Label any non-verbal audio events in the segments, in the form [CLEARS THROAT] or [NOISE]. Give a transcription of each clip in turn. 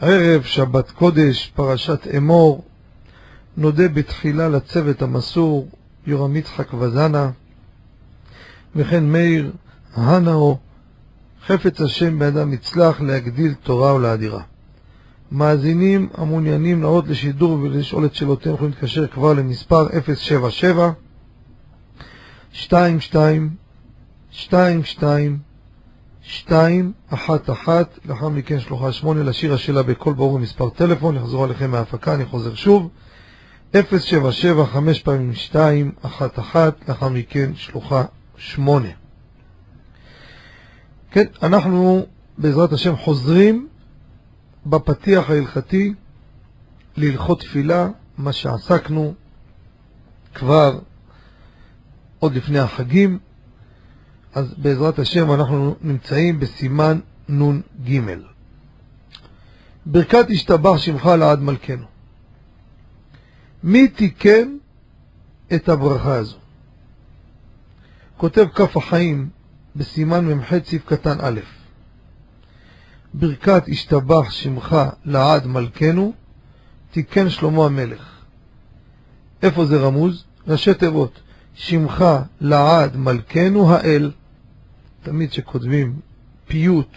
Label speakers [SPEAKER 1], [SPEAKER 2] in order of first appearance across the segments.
[SPEAKER 1] ערב שבת קודש, פרשת אמור. נודה בתחילה לצוות המסור, יורם יצחק וזנה, וכן מאיר הנאו, חפץ השם באדם יצלח להגדיל תורה ולאדירה. מאזינים המעוניינים לעלות לשידור ולשאול את שאלותיהם יכולים להתקשר כבר למספר 077 22 שתיים, שתיים, שתיים, אחת, אחת, לאחר מכן שלוחה שמונה, לשיר השאלה בקול ברור מספר טלפון, יחזור עליכם מההפקה, אני חוזר שוב, 077, חמש פעמים שתיים, אחת, אחת, לאחר מכן שלוחה שמונה. כן, אנחנו בעזרת השם חוזרים בפתיח ההלכתי להלכות תפילה, מה שעסקנו כבר עוד לפני החגים, אז בעזרת השם אנחנו נמצאים בסימן נ"ג. ברכת השתבח שמך לעד מלכנו. מי תיקן את הברכה הזו? כותב כף החיים בסימן מ"ח סעיף קטן א', ברכת השתבח שמך לעד מלכנו, תיקן שלמה המלך. איפה זה רמוז? ראשי תיבות, שמך לעד מלכנו האל. תמיד שכותבים פיוט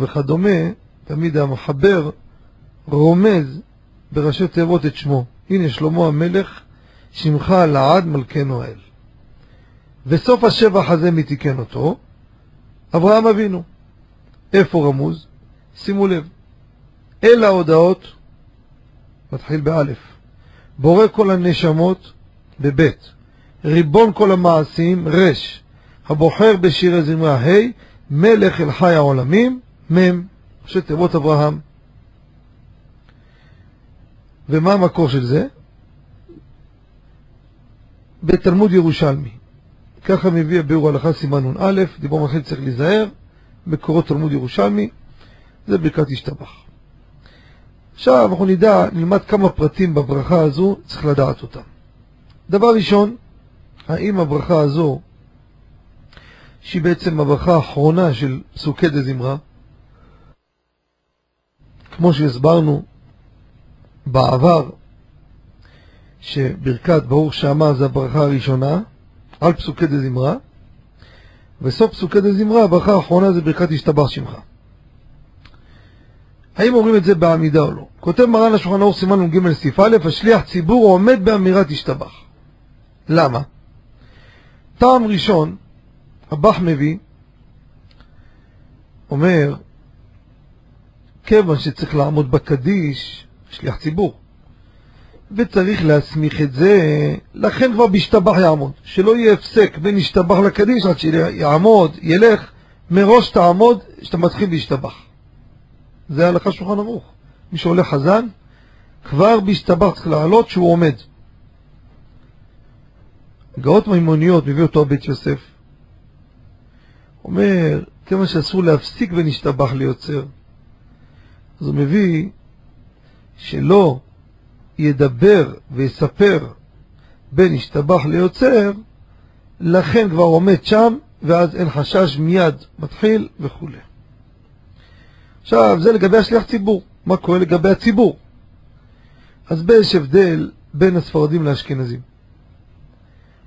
[SPEAKER 1] וכדומה, תמיד המחבר רומז בראשי תיבות את שמו. הנה שלמה המלך, שמך לעד מלכנו האל. וסוף השבח הזה מי תיקן אותו? אברהם אבינו. איפה רמוז? שימו לב. אל ההודעות, מתחיל באלף, בורא כל הנשמות, בבית, ריבון כל המעשים, רש, הבוחר בשירי זמרה ה', מלך אל חי העולמים, מ', ראשי תיבות אברהם. ומה המקור של זה? בתלמוד ירושלמי. ככה מביא הביאור הלכה סימן נ"א, דיבור מתחיל צריך להיזהר, מקורות תלמוד ירושלמי, זה ברכת השתבח. עכשיו אנחנו נדע, נלמד כמה פרטים בברכה הזו, צריך לדעת אותם. דבר ראשון, האם הברכה הזו שהיא בעצם הברכה האחרונה של פסוקי דה זמרה. כמו שהסברנו בעבר, שברכת ברוך שמה זה הברכה הראשונה על פסוקי דה זמרה, וסוף פסוקי דה זמרה, הברכה האחרונה זה ברכת השתבח שמך. האם אומרים את זה בעמידה או לא? כותב מרן השולחן ערוך סימן נ"ג סעיף א', השליח ציבור עומד באמירת השתבח. למה? טעם ראשון, הבח מביא, אומר, כיוון שצריך לעמוד בקדיש, שליח ציבור, וצריך להסמיך את זה, לכן כבר בהשתבח יעמוד. שלא יהיה הפסק בין השתבח לקדיש עד שיעמוד, ילך, מראש תעמוד, שאתה מתחיל להשתבח. זה הלכה שולחן ערוך. מי שהולך חזן, כבר בהשתבח צריך לעלות שהוא עומד. גאות מימוניות מביא אותו בית יוסף, אומר, כיוון שאסור להפסיק ונשתבח ליוצר. אז הוא מביא שלא ידבר ויספר בין השתבח ליוצר, לכן כבר עומד שם, ואז אין חשש מיד מתחיל וכו'. עכשיו, זה לגבי השליח ציבור. מה קורה לגבי הציבור? אז יש הבדל בין הספרדים לאשכנזים.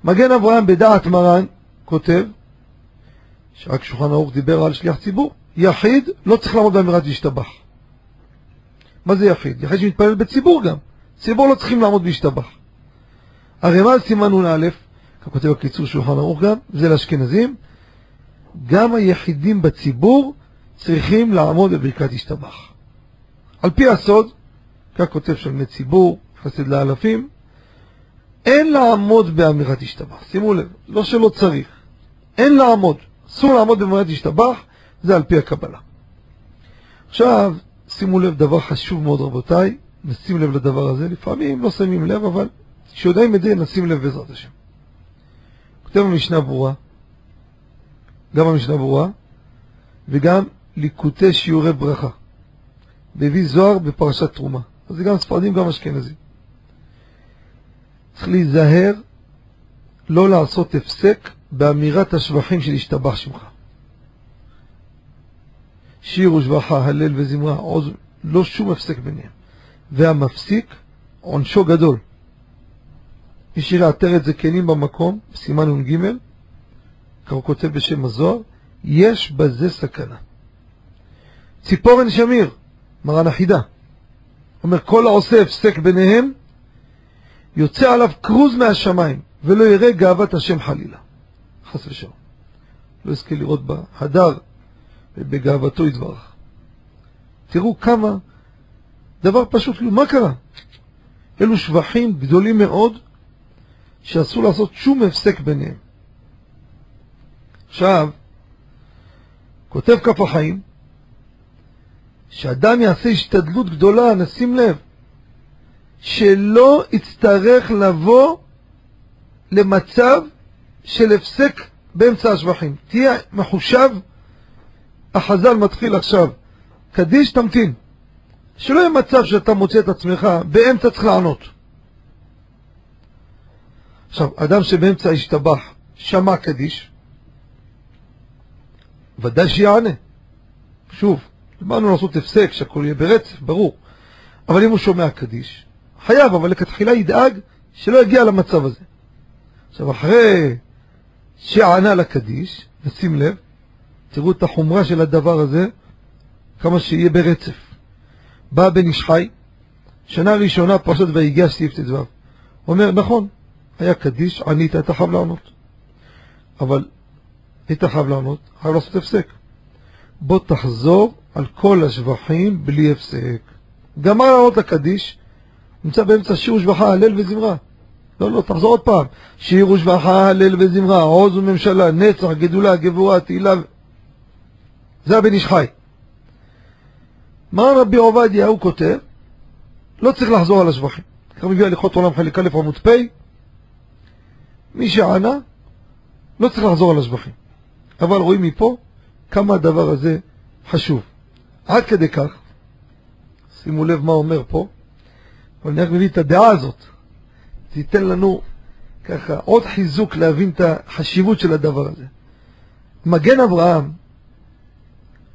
[SPEAKER 1] מגן אברהם בדעת מרן כותב שרק שולחן ערוך דיבר על שליח ציבור. יחיד לא צריך לעמוד באמירת להשתבח. מה זה יחיד? יחיד שמתפלל בציבור גם. ציבור לא צריכים לעמוד בהשתבח. הרי מה סימן נ"א, כך כותב הקיצור שולחן ערוך גם, זה לאשכנזים, גם היחידים בציבור צריכים לעמוד בברכת השתבח. על פי הסוד, כך כותב שלמי ציבור, חסד לאלפים, אין לעמוד באמירת השתבח. שימו לב, לא שלא צריך, אין לעמוד. אסור לעמוד במועד השתבח, זה על פי הקבלה. עכשיו, שימו לב דבר חשוב מאוד רבותיי, נשים לב לדבר הזה, לפעמים לא שמים לב, אבל כשיודעים את זה נשים לב בעזרת השם. כותב המשנה ברורה, גם המשנה ברורה, וגם ליקוטי שיעורי ברכה. והביא זוהר בפרשת תרומה. אז זה גם ספרדים, גם אשכנזים. צריך להיזהר לא לעשות הפסק באמירת השבחים של השתבח שמך. שיר ושבחה, הלל וזמרה, עוז, לא שום הפסק ביניהם. והמפסיק, עונשו גדול. מי שירעתר את זקנים במקום, סימן נ"ג, הוא כותב בשם הזוהר, יש בזה סכנה. ציפורן שמיר, מרן החידה, אומר כל העושה הפסק ביניהם, יוצא עליו כרוז מהשמיים, ולא יראה גאוות השם חלילה. חס ושלום. לא יזכה לראות בהדר ובגאוותו יתברך. תראו כמה, דבר פשוט, מה קרה? אלו שבחים גדולים מאוד שאסור לעשות שום הפסק ביניהם. עכשיו, כותב כף החיים, שאדם יעשה השתדלות גדולה, נשים לב, שלא יצטרך לבוא למצב של הפסק באמצע השבחים. תהיה מחושב, החז"ל מתחיל עכשיו, קדיש תמתין. שלא יהיה מצב שאתה מוצא את עצמך באמצע צריך לענות. עכשיו, אדם שבאמצע השתבח, שמע קדיש, ודאי שיענה. שוב, דיברנו לעשות הפסק, שהכל יהיה ברצף, ברור. אבל אם הוא שומע קדיש, חייב, אבל לכתחילה ידאג שלא יגיע למצב הזה. עכשיו, אחרי שענה לקדיש, נשים לב, תראו את החומרה של הדבר הזה, כמה שיהיה ברצף. בא בן איש חי, שנה ראשונה פרשת ויגיע סעיף ט"ו. אומר, נכון, היה קדיש, ענית, אתה חייב לענות. אבל היית חייב לענות, חייב לעשות הפסק. בוא תחזור על כל השבחים בלי הפסק. גמר לענות לקדיש, נמצא באמצע שיר ושבחה, הלל וזמרה. לא, לא, תחזור עוד פעם. שיר ושבחה, הלל וזמרה, עוז וממשלה, נצח, גדולה, גבורה, תהילה. זה הבן איש חי. מה רבי עובדיה, הוא כותב, לא צריך לחזור על השבחים. ככה מביא הליכות עולם חלק א' עמוד פ', מי שענה, לא צריך לחזור על השבחים. אבל רואים מפה כמה הדבר הזה חשוב. עד כדי כך, שימו לב מה אומר פה, אבל אני רק מביא את הדעה הזאת. זה ייתן לנו ככה עוד חיזוק להבין את החשיבות של הדבר הזה. מגן אברהם,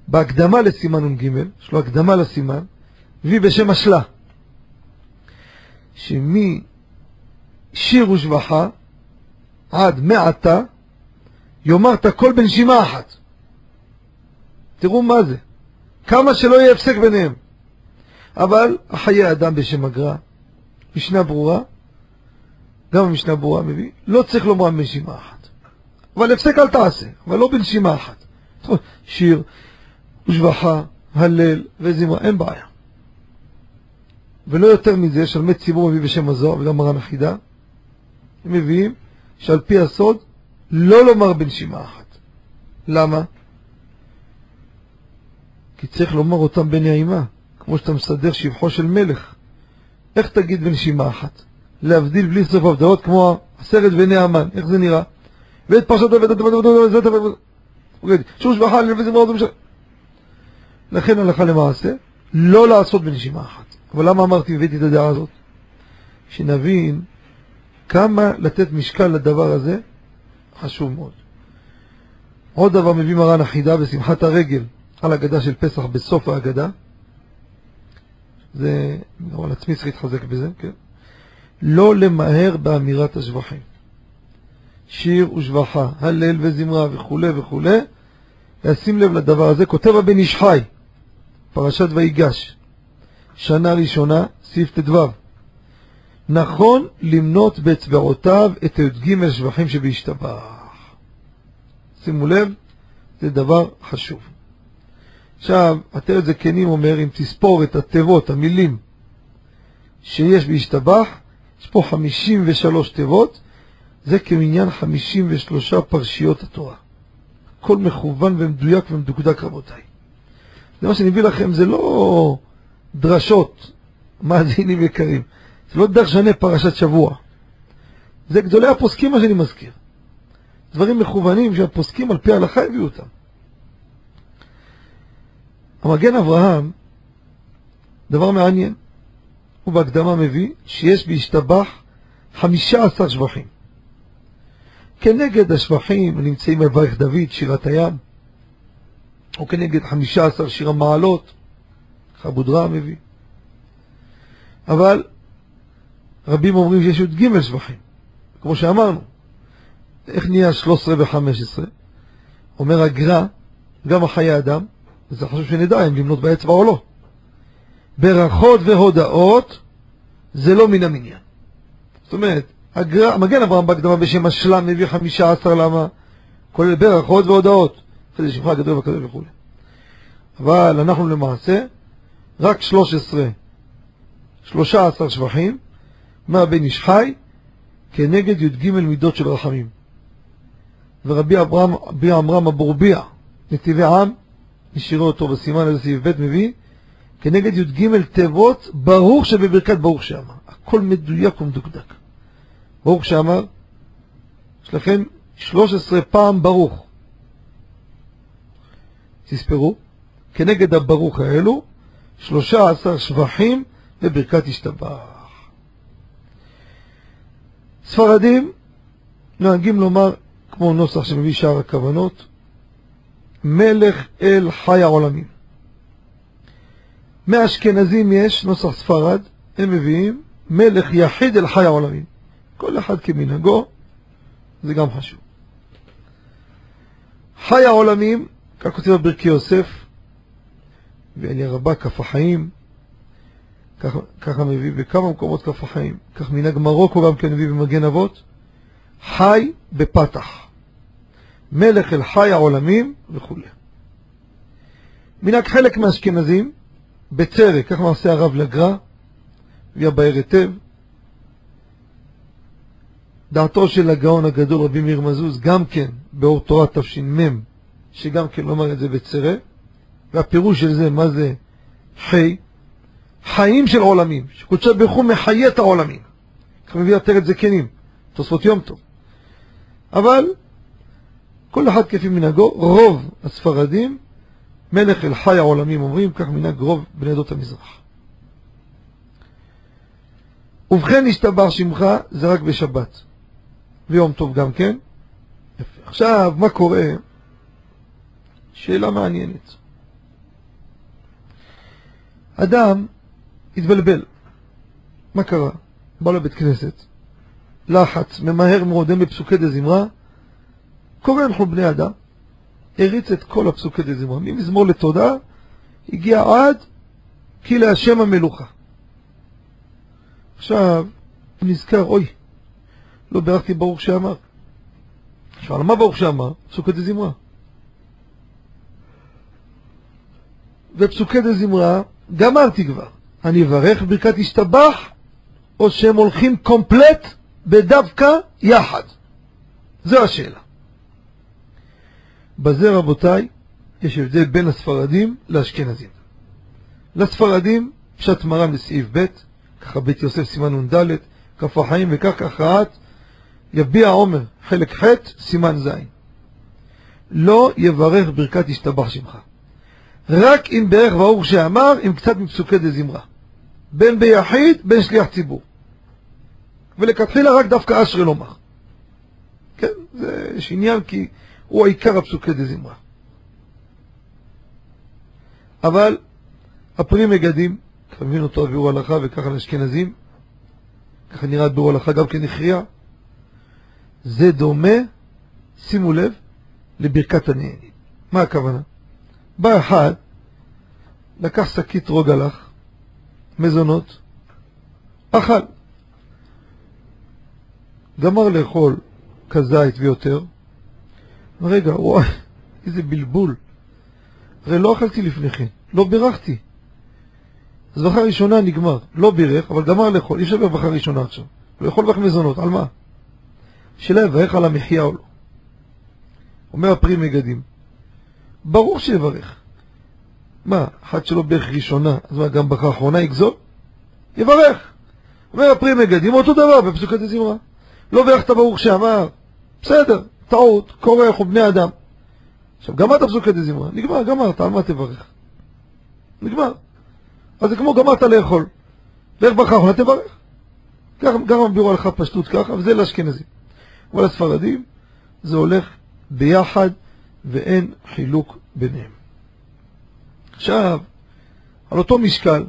[SPEAKER 1] בהקדמה לסימן נ"ג, יש לו הקדמה לסימן, הביא בשם אשלה, שמשיר ושבחה עד מעתה יאמר את הכל בנשימה אחת. תראו מה זה. כמה שלא יהיה הפסק ביניהם. אבל חיי אדם בשם הגר"א, משנה ברורה, גם המשנה ברורה מביא, לא צריך לומר בנשימה אחת. אבל הפסק אל תעשה, אבל לא בנשימה אחת. שיר ושבחה, הלל וזמרה, אין בעיה. ולא יותר מזה, שלמד ציבור מביא בשם הזוהר, וגם מרן החידה, הם מביאים שעל פי הסוד, לא לומר בנשימה אחת. למה? כי צריך לומר אותם בנעימה, כמו שאתה מסדר שבחו של מלך. איך תגיד בנשימה אחת? להבדיל בלי סוף הבדלות, כמו הסרט בני המן, איך זה נראה? ואת פרשת ואת שוש וחל וזה מאוד משנה. לכן הלכה למעשה, לא לעשות בנשימה אחת. אבל למה אמרתי, הבאתי את הדעה הזאת? שנבין כמה לתת משקל לדבר הזה, חשוב מאוד. עוד דבר מביא מרן החידה בשמחת הרגל על הגדה של פסח בסוף ההגדה. זה, גם על עצמי צריך להתחזק בזה, כן? לא למהר באמירת השבחים. שיר ושבחה, הלל וזמרה וכו' וכו', לשים לב לדבר הזה. כותב הבן איש חי, פרשת ויגש, שנה ראשונה, סעיף ט"ו. נכון למנות באצבעותיו את י"ג שבחים שבהשתבח. שימו לב, זה דבר חשוב. עכשיו, עטרת זקנים אומר, אם תספור את התיבות, המילים שיש בהשתבח, יש פה 53 תיבות, זה כמניין 53 פרשיות התורה. הכל מכוון ומדויק ומדוקדק, רבותיי. זה מה שאני מביא לכם, זה לא דרשות, מאזינים יקרים, זה לא דרך שנה פרשת שבוע. זה גדולי הפוסקים מה שאני מזכיר. דברים מכוונים שהפוסקים על פי ההלכה הביאו אותם. המגן אברהם, דבר מעניין, הוא בהקדמה מביא שיש בהשתבח חמישה עשר שבחים. כנגד השבחים הנמצאים בברך דוד, שירת הים, או כנגד חמישה עשר שיר המעלות, חבודרה מביא. אבל רבים אומרים שיש י"ג שבחים, כמו שאמרנו. איך נהיה 13 ו-15? אומר הגר"א, גם החיי אדם, וזה חשוב שנדע אם למנות באצבע או לא. ברכות והודאות זה לא מן המניין. זאת אומרת, הגר"א, מגן אברהם בהקדמה בשם השלם מביא 15 למה? כולל ברכות והודאות. אחרי זה שמך הגדול והקדוש וכו'. אבל אנחנו למעשה רק 13, 13 שבחים מהבן איש חי כנגד י"ג מידות של רחמים. ורבי אברהם, רבי עמרם אבורביע, נתיבי עם, נשאירו אותו בסימן הזה סעיף ב' מביא, כנגד י"ג תיבות, ברוך שבברכת ברוך שאמר. הכל מדויק ומדוקדק. ברוך שאמר, יש לכם 13 פעם ברוך. תספרו, כנגד הברוך האלו, 13 שבחים בברכת השתבח. ספרדים נוהגים לומר, כמו נוסח שמביא שאר הכוונות, מלך אל חי העולמים. מהאשכנזים יש נוסח ספרד, הם מביאים מלך יחיד אל חי העולמים. כל אחד כמנהגו, זה גם חשוב. חי העולמים, כך כותב בברכי יוסף, ואלי הרבה כף החיים, ככה מביא בכמה מקומות כף החיים, כך מנהג מרוקו גם כן מביא במגן אבות, חי בפתח, מלך אל חי העולמים וכו'. מנהג חלק מהאשכנזים, בצרה, כך מעשה הרב לגרא, ויבאר היטב. דעתו של הגאון הגדול רבי מאיר מזוז, גם כן באור תורה תש"מ, שגם כן לומר את זה בצרה, והפירוש של זה, מה זה חי? חיים של עולמים, שקודשי ברוך הוא מחיה את העולמים. כך מביא עטרת זקנים, תוספות יום טוב. אבל כל אחד כפי מנהגו, רוב הספרדים, מלך אל חי העולמים אומרים, כך מנהג רוב בני עדות המזרח. ובכן השתבח שמך זה רק בשבת, ויום טוב גם כן. יפה. עכשיו, מה קורה? שאלה מעניינת. אדם התבלבל. מה קרה? בא לבית כנסת, לחץ, ממהר מאוד, הם בפסוקי דזמרה, קורא אנחנו בני אדם, הריץ את כל הפסוקי דזמרה, ממזמור לתודה, הגיע עד כי להשם המלוכה. עכשיו, הוא נזכר, אוי, לא בירכתי ברוך שאמר. עכשיו, מה ברוך שאמר? פסוקי דזמרה. ופסוקי דזמרה, גמרתי כבר. אני אברך ברכת השתבח, או שהם הולכים קומפלט בדווקא יחד? זו השאלה. בזה, רבותיי, יש הבדל בין הספרדים לאשכנזים. לספרדים, פשט מרן בסעיף ב', ככה בית יוסף סימן נ"ד, כף החיים וכך הכרעת, יביע עומר, חלק ח', סימן ז'. לא יברך ברכת השתבח שמך. רק אם ברך ברוך שאמר, עם קצת מפסוקי דזמרה. בין ביחיד, בין שליח ציבור. ולכתחילה רק דווקא אשרי לומר. כן, זה יש עניין כי הוא העיקר הפסוקי דזמרה. אבל הפרי מגדים, אתה מבין אותו ביאור הלכה וככה לאשכנזים, ככה נראה ביאור הלכה גם כן הכריע, זה דומה, שימו לב, לברכת הנהנים. מה הכוונה? בא אחד, לקח שקית רוגלח, מזונות, אכל. גמר לאכול כזית ויותר, רגע, וואי, איזה בלבול. הרי לא אכלתי לפני כן, לא בירכתי. אז ברכה ראשונה נגמר, לא בירך, אבל גמר לאכול, אי אפשר ברכה ראשונה עכשיו. הוא יכול לברך מזונות, על מה? שאלה יברך על המחיה או לא. אומר הפרי מגדים, ברור שיברך. מה, אחד שלא ברך ראשונה, אז מה, גם ברכה אחרונה יגזול? יברך. אומר הפרי מגדים, אותו דבר בפסוקת הזמרה. לא ברכת ברוך שאמר, בסדר, טעות, קורה, אנחנו בני אדם. עכשיו, גמרת פסוקת הזמרה, נגמר, גמרת, על מה תברך? נגמר. אז זה כמו גמרת לאכול. לך ברכה אחרונה, תברך. ככה, גם הביאו עליך פשטות ככה, וזה לאשכנזים. אבל הספרדים, זה הולך ביחד, ואין חילוק ביניהם. עכשיו, על אותו משקל,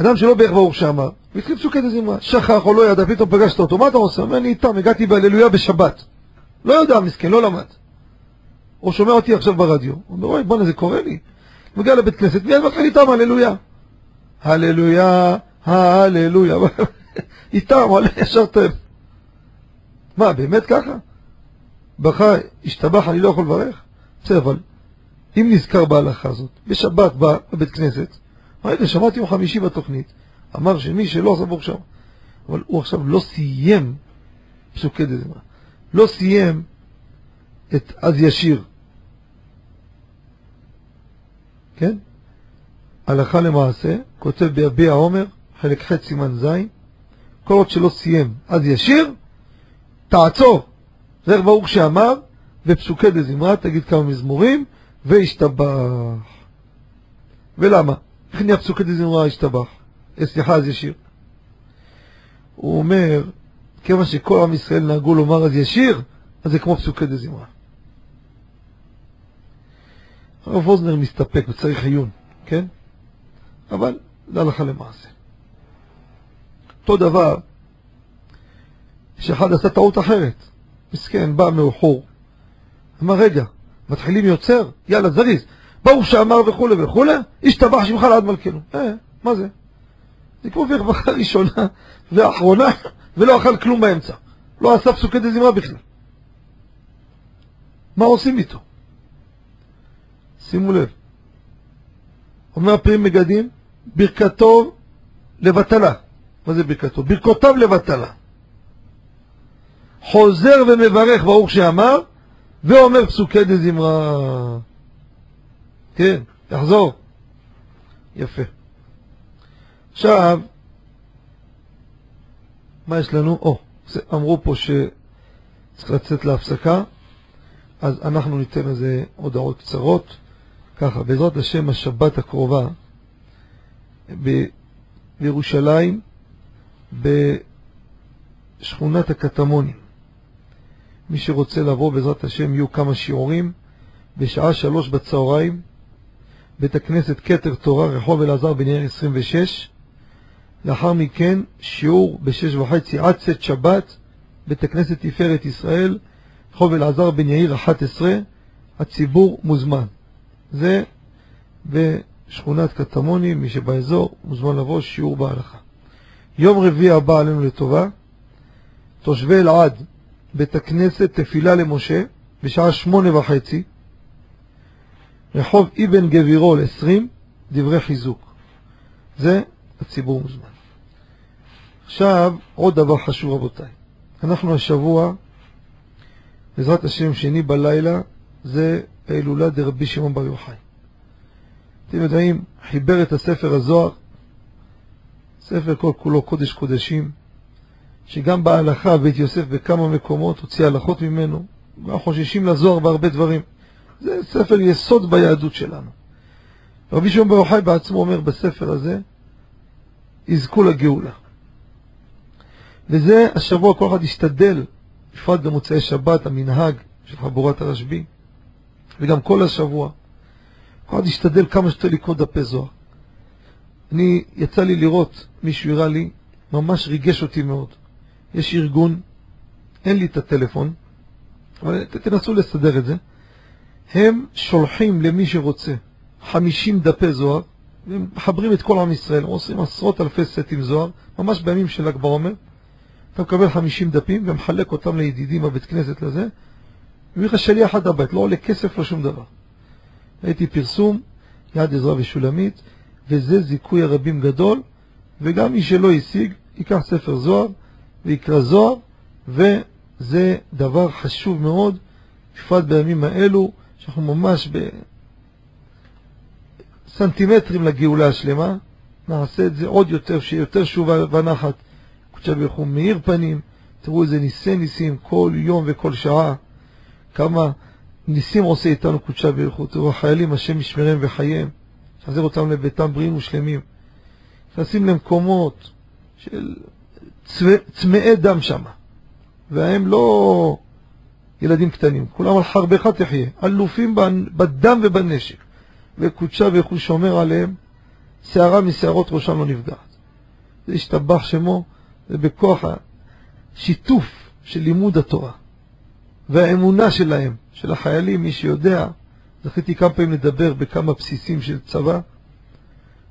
[SPEAKER 1] אדם שלא בערך ברוך שאמר, והתחיל פסוקי דזמרה, שכח או לא ידע, פתאום פגשת אותו, מה אתה עושה? אומר אני איתם, הגעתי בהללויה בשבת. לא יודע, מסכן, לא למד. או שומע אותי עכשיו ברדיו. הוא אומר, אוי, בוא'נה, זה קורה לי. מגיע לבית כנסת, מיד מתחיל איתם הללויה. הללויה, הללויה. [LAUGHS] איתם, עולה ישר טוב. מה, באמת ככה? ברכה, השתבח, אני לא יכול לברך? בסדר, אבל אם נזכר בהלכה הזאת, בשבת בא בבית כנסת, רגע, שמעתי יום חמישי בתוכנית, אמר שמי שלא עשה ברוך שם, אבל הוא עכשיו לא סיים פסוקי דזמרה, לא סיים את אז ישיר, כן? הלכה למעשה, כותב ביביע עומר, חלק ח' סימן ז', כל עוד שלא סיים אז ישיר, תעצור. זכר ברוך שאמר, ופסוקי דזמרה, תגיד כמה מזמורים, והשתבח. ולמה? איך נהיה פסוקי דזמרה השתבח? סליחה, אז ישיר. הוא אומר, כיוון שכל עם ישראל נהגו לומר אז ישיר, אז זה כמו פסוקי דזמרה. הרב אוזנר מסתפק וצריך עיון, כן? אבל זה הלכה למעשה. אותו דבר, שאחד עשה טעות אחרת. מסכן, בא מאוחור. אמר, רגע, מתחילים יוצר? יאללה, זריז. ברוך שאמר וכולי וכולי, השתבח שמך לעד מלכנו. אה, מה זה? זה כמו ברווחה ראשונה ואחרונה, ולא אכל כלום באמצע. לא עשה פסוקי דזמרה בכלל. מה עושים איתו? שימו לב. אומר פרי מגדים, ברכתו לבטלה. מה זה ברכתו? ברכותיו לבטלה. חוזר ומברך ברוך שאמר, ואומר פסוקי דזמרה. כן, יחזור. יפה. עכשיו, מה יש לנו? או, אמרו פה שצריך לצאת להפסקה, אז אנחנו ניתן לזה הודעות קצרות. ככה, בעזרת השם השבת הקרובה בירושלים, בשכונת הקטמונים. מי שרוצה לבוא, בעזרת השם, יהיו כמה שיעורים בשעה שלוש בצהריים, בית הכנסת כתר תורה, רחוב אלעזר בן יאיר 26. לאחר מכן, שיעור בשש וחצי עד צאת שבת, בית הכנסת תפארת ישראל, רחוב אלעזר בן יאיר 11, הציבור מוזמן. זה בשכונת קטמוני, מי שבאזור מוזמן לבוא, שיעור בהלכה. יום רביעי הבא עלינו לטובה, תושבי אלעד, בית הכנסת תפילה למשה, בשעה שמונה וחצי, רחוב אבן גבירול 20, דברי חיזוק. זה הציבור מוזמן. עכשיו, עוד דבר חשוב רבותיי. אנחנו השבוע, בעזרת השם שני בלילה, זה ההילולה דרבי שמעון בר יוחאי. אתם יודעים, חיבר את הספר הזוהר, ספר כל כולו קודש קודשים, שגם בהלכה בית יוסף בכמה מקומות הוציא הלכות ממנו, חוששים לזוהר בהרבה דברים. זה ספר יסוד ביהדות שלנו. רבי שמעון בר יוחאי בעצמו אומר בספר הזה, יזכו לגאולה. וזה השבוע כל אחד ישתדל, בפרט במוצאי שבת, המנהג של חבורת הרשב"י, וגם כל השבוע, כל אחד ישתדל כמה שיותר לקרוא דפי זוהר. אני, יצא לי לראות, מישהו הראה לי, ממש ריגש אותי מאוד. יש ארגון, אין לי את הטלפון, אבל תנסו לסדר את זה. הם שולחים למי שרוצה 50 דפי זוהר, והם מחברים את כל עם ישראל, הם עושים עשרות אלפי סטים זוהר, ממש בימים של ל"ג בעומר. אתה מקבל 50 דפים ומחלק אותם לידידים בבית כנסת לזה, מביא לך שליח עד הבית, לא עולה כסף, לא שום דבר. ראיתי פרסום, יד עזרא ושולמית, וזה זיכוי הרבים גדול, וגם מי שלא השיג, ייקח ספר זוהר ויקרא זוהר, וזה דבר חשוב מאוד, בפרט בימים האלו, שאנחנו ממש בסנטימטרים לגאולה השלמה, נעשה את זה עוד יותר, שיהיה יותר שובה ונחת. קודשא ברוך הוא מאיר פנים, תראו איזה ניסי ניסים כל יום וכל שעה. כמה ניסים עושה איתנו קודשא ברוך הוא. תראו, החיילים, השם ישמרם וחייהם. יחזיר אותם לביתם בריאים ושלמים. נכנסים למקומות של צמא- צמאי דם שם. והם לא ילדים קטנים, כולם על חרבך תחיה, אלופים בדם ובנשק. וקודשה הוא שומר עליהם, שערה משערות ראשם לא נפגעת. זה השתבח שמו, זה בכוח השיתוף של לימוד התורה. והאמונה שלהם, של החיילים, מי שיודע, זכיתי כמה פעמים לדבר בכמה בסיסים של צבא,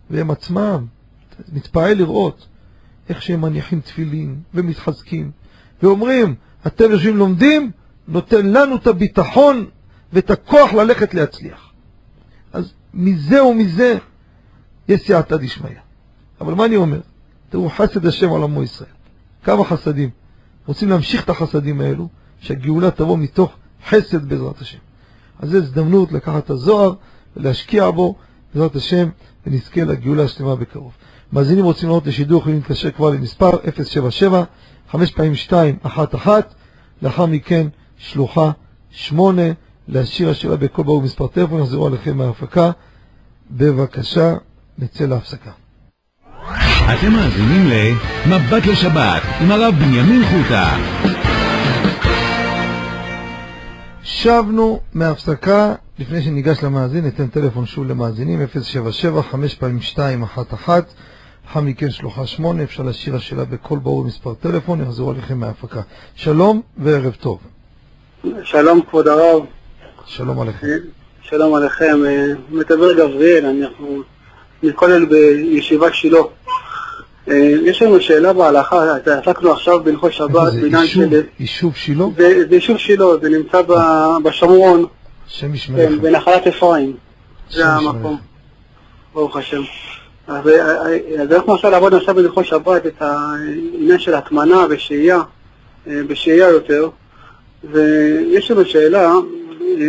[SPEAKER 1] והם עצמם, מתפעל לראות איך שהם מניחים תפילין ומתחזקים, ואומרים, אתם יושבים לומדים, נותן לנו את הביטחון ואת הכוח ללכת להצליח. אז מזה ומזה יש סייעתא דשמיא. אבל מה אני אומר? תראו, חסד השם על עמו ישראל. כמה חסדים. רוצים להמשיך את החסדים האלו, שהגאולה תבוא מתוך חסד בעזרת השם. אז זו הזדמנות לקחת את הזוהר ולהשקיע בו, בעזרת השם, ונזכה לגאולה השלמה בקרוב. מאזינים רוצים לראות לשידור, יכולים להתקשר כבר למספר 077 5 פעמים 2 1 1 לאחר מכן שלוחה 8 להשאיר השאלה בכל ברור מספר טלפון, יחזרו עליכם מההפקה. בבקשה, נצא להפסקה.
[SPEAKER 2] אתם מאזינים ל"מבט לשבת" עם הרב בנימין חוטה.
[SPEAKER 1] שבנו מההפסקה, לפני שניגש למאזין, ניתן טלפון שוב למאזינים, 077 5 פעמים 2 1 1 לאחר מכן שלוחה 8, אפשר להשאיר השאלה בכל ברור מספר טלפון, יחזרו עליכם מההפקה. שלום וערב טוב.
[SPEAKER 3] שלום כבוד הרב,
[SPEAKER 1] שלום עליכם.
[SPEAKER 3] שלום עליכם, אה, מדבר גבריאל, אנחנו מתכולל בישיבת שילה. אה, יש לנו שאלה בהלכה, עסקנו עכשיו בהלכות שבת, בעניין של...
[SPEAKER 1] יישוב שילה?
[SPEAKER 3] זה יישוב שילה, זה נמצא בשומרון,
[SPEAKER 1] השם ישמע
[SPEAKER 3] כן. בנחלת אפרים, זה המקום. ברוך השם. אז אה, אז אנחנו עכשיו לעבוד עכשיו בהלכות שבת את העניין של הטמנה ושהייה, בשהייה יותר, ויש לנו שאלה, אה,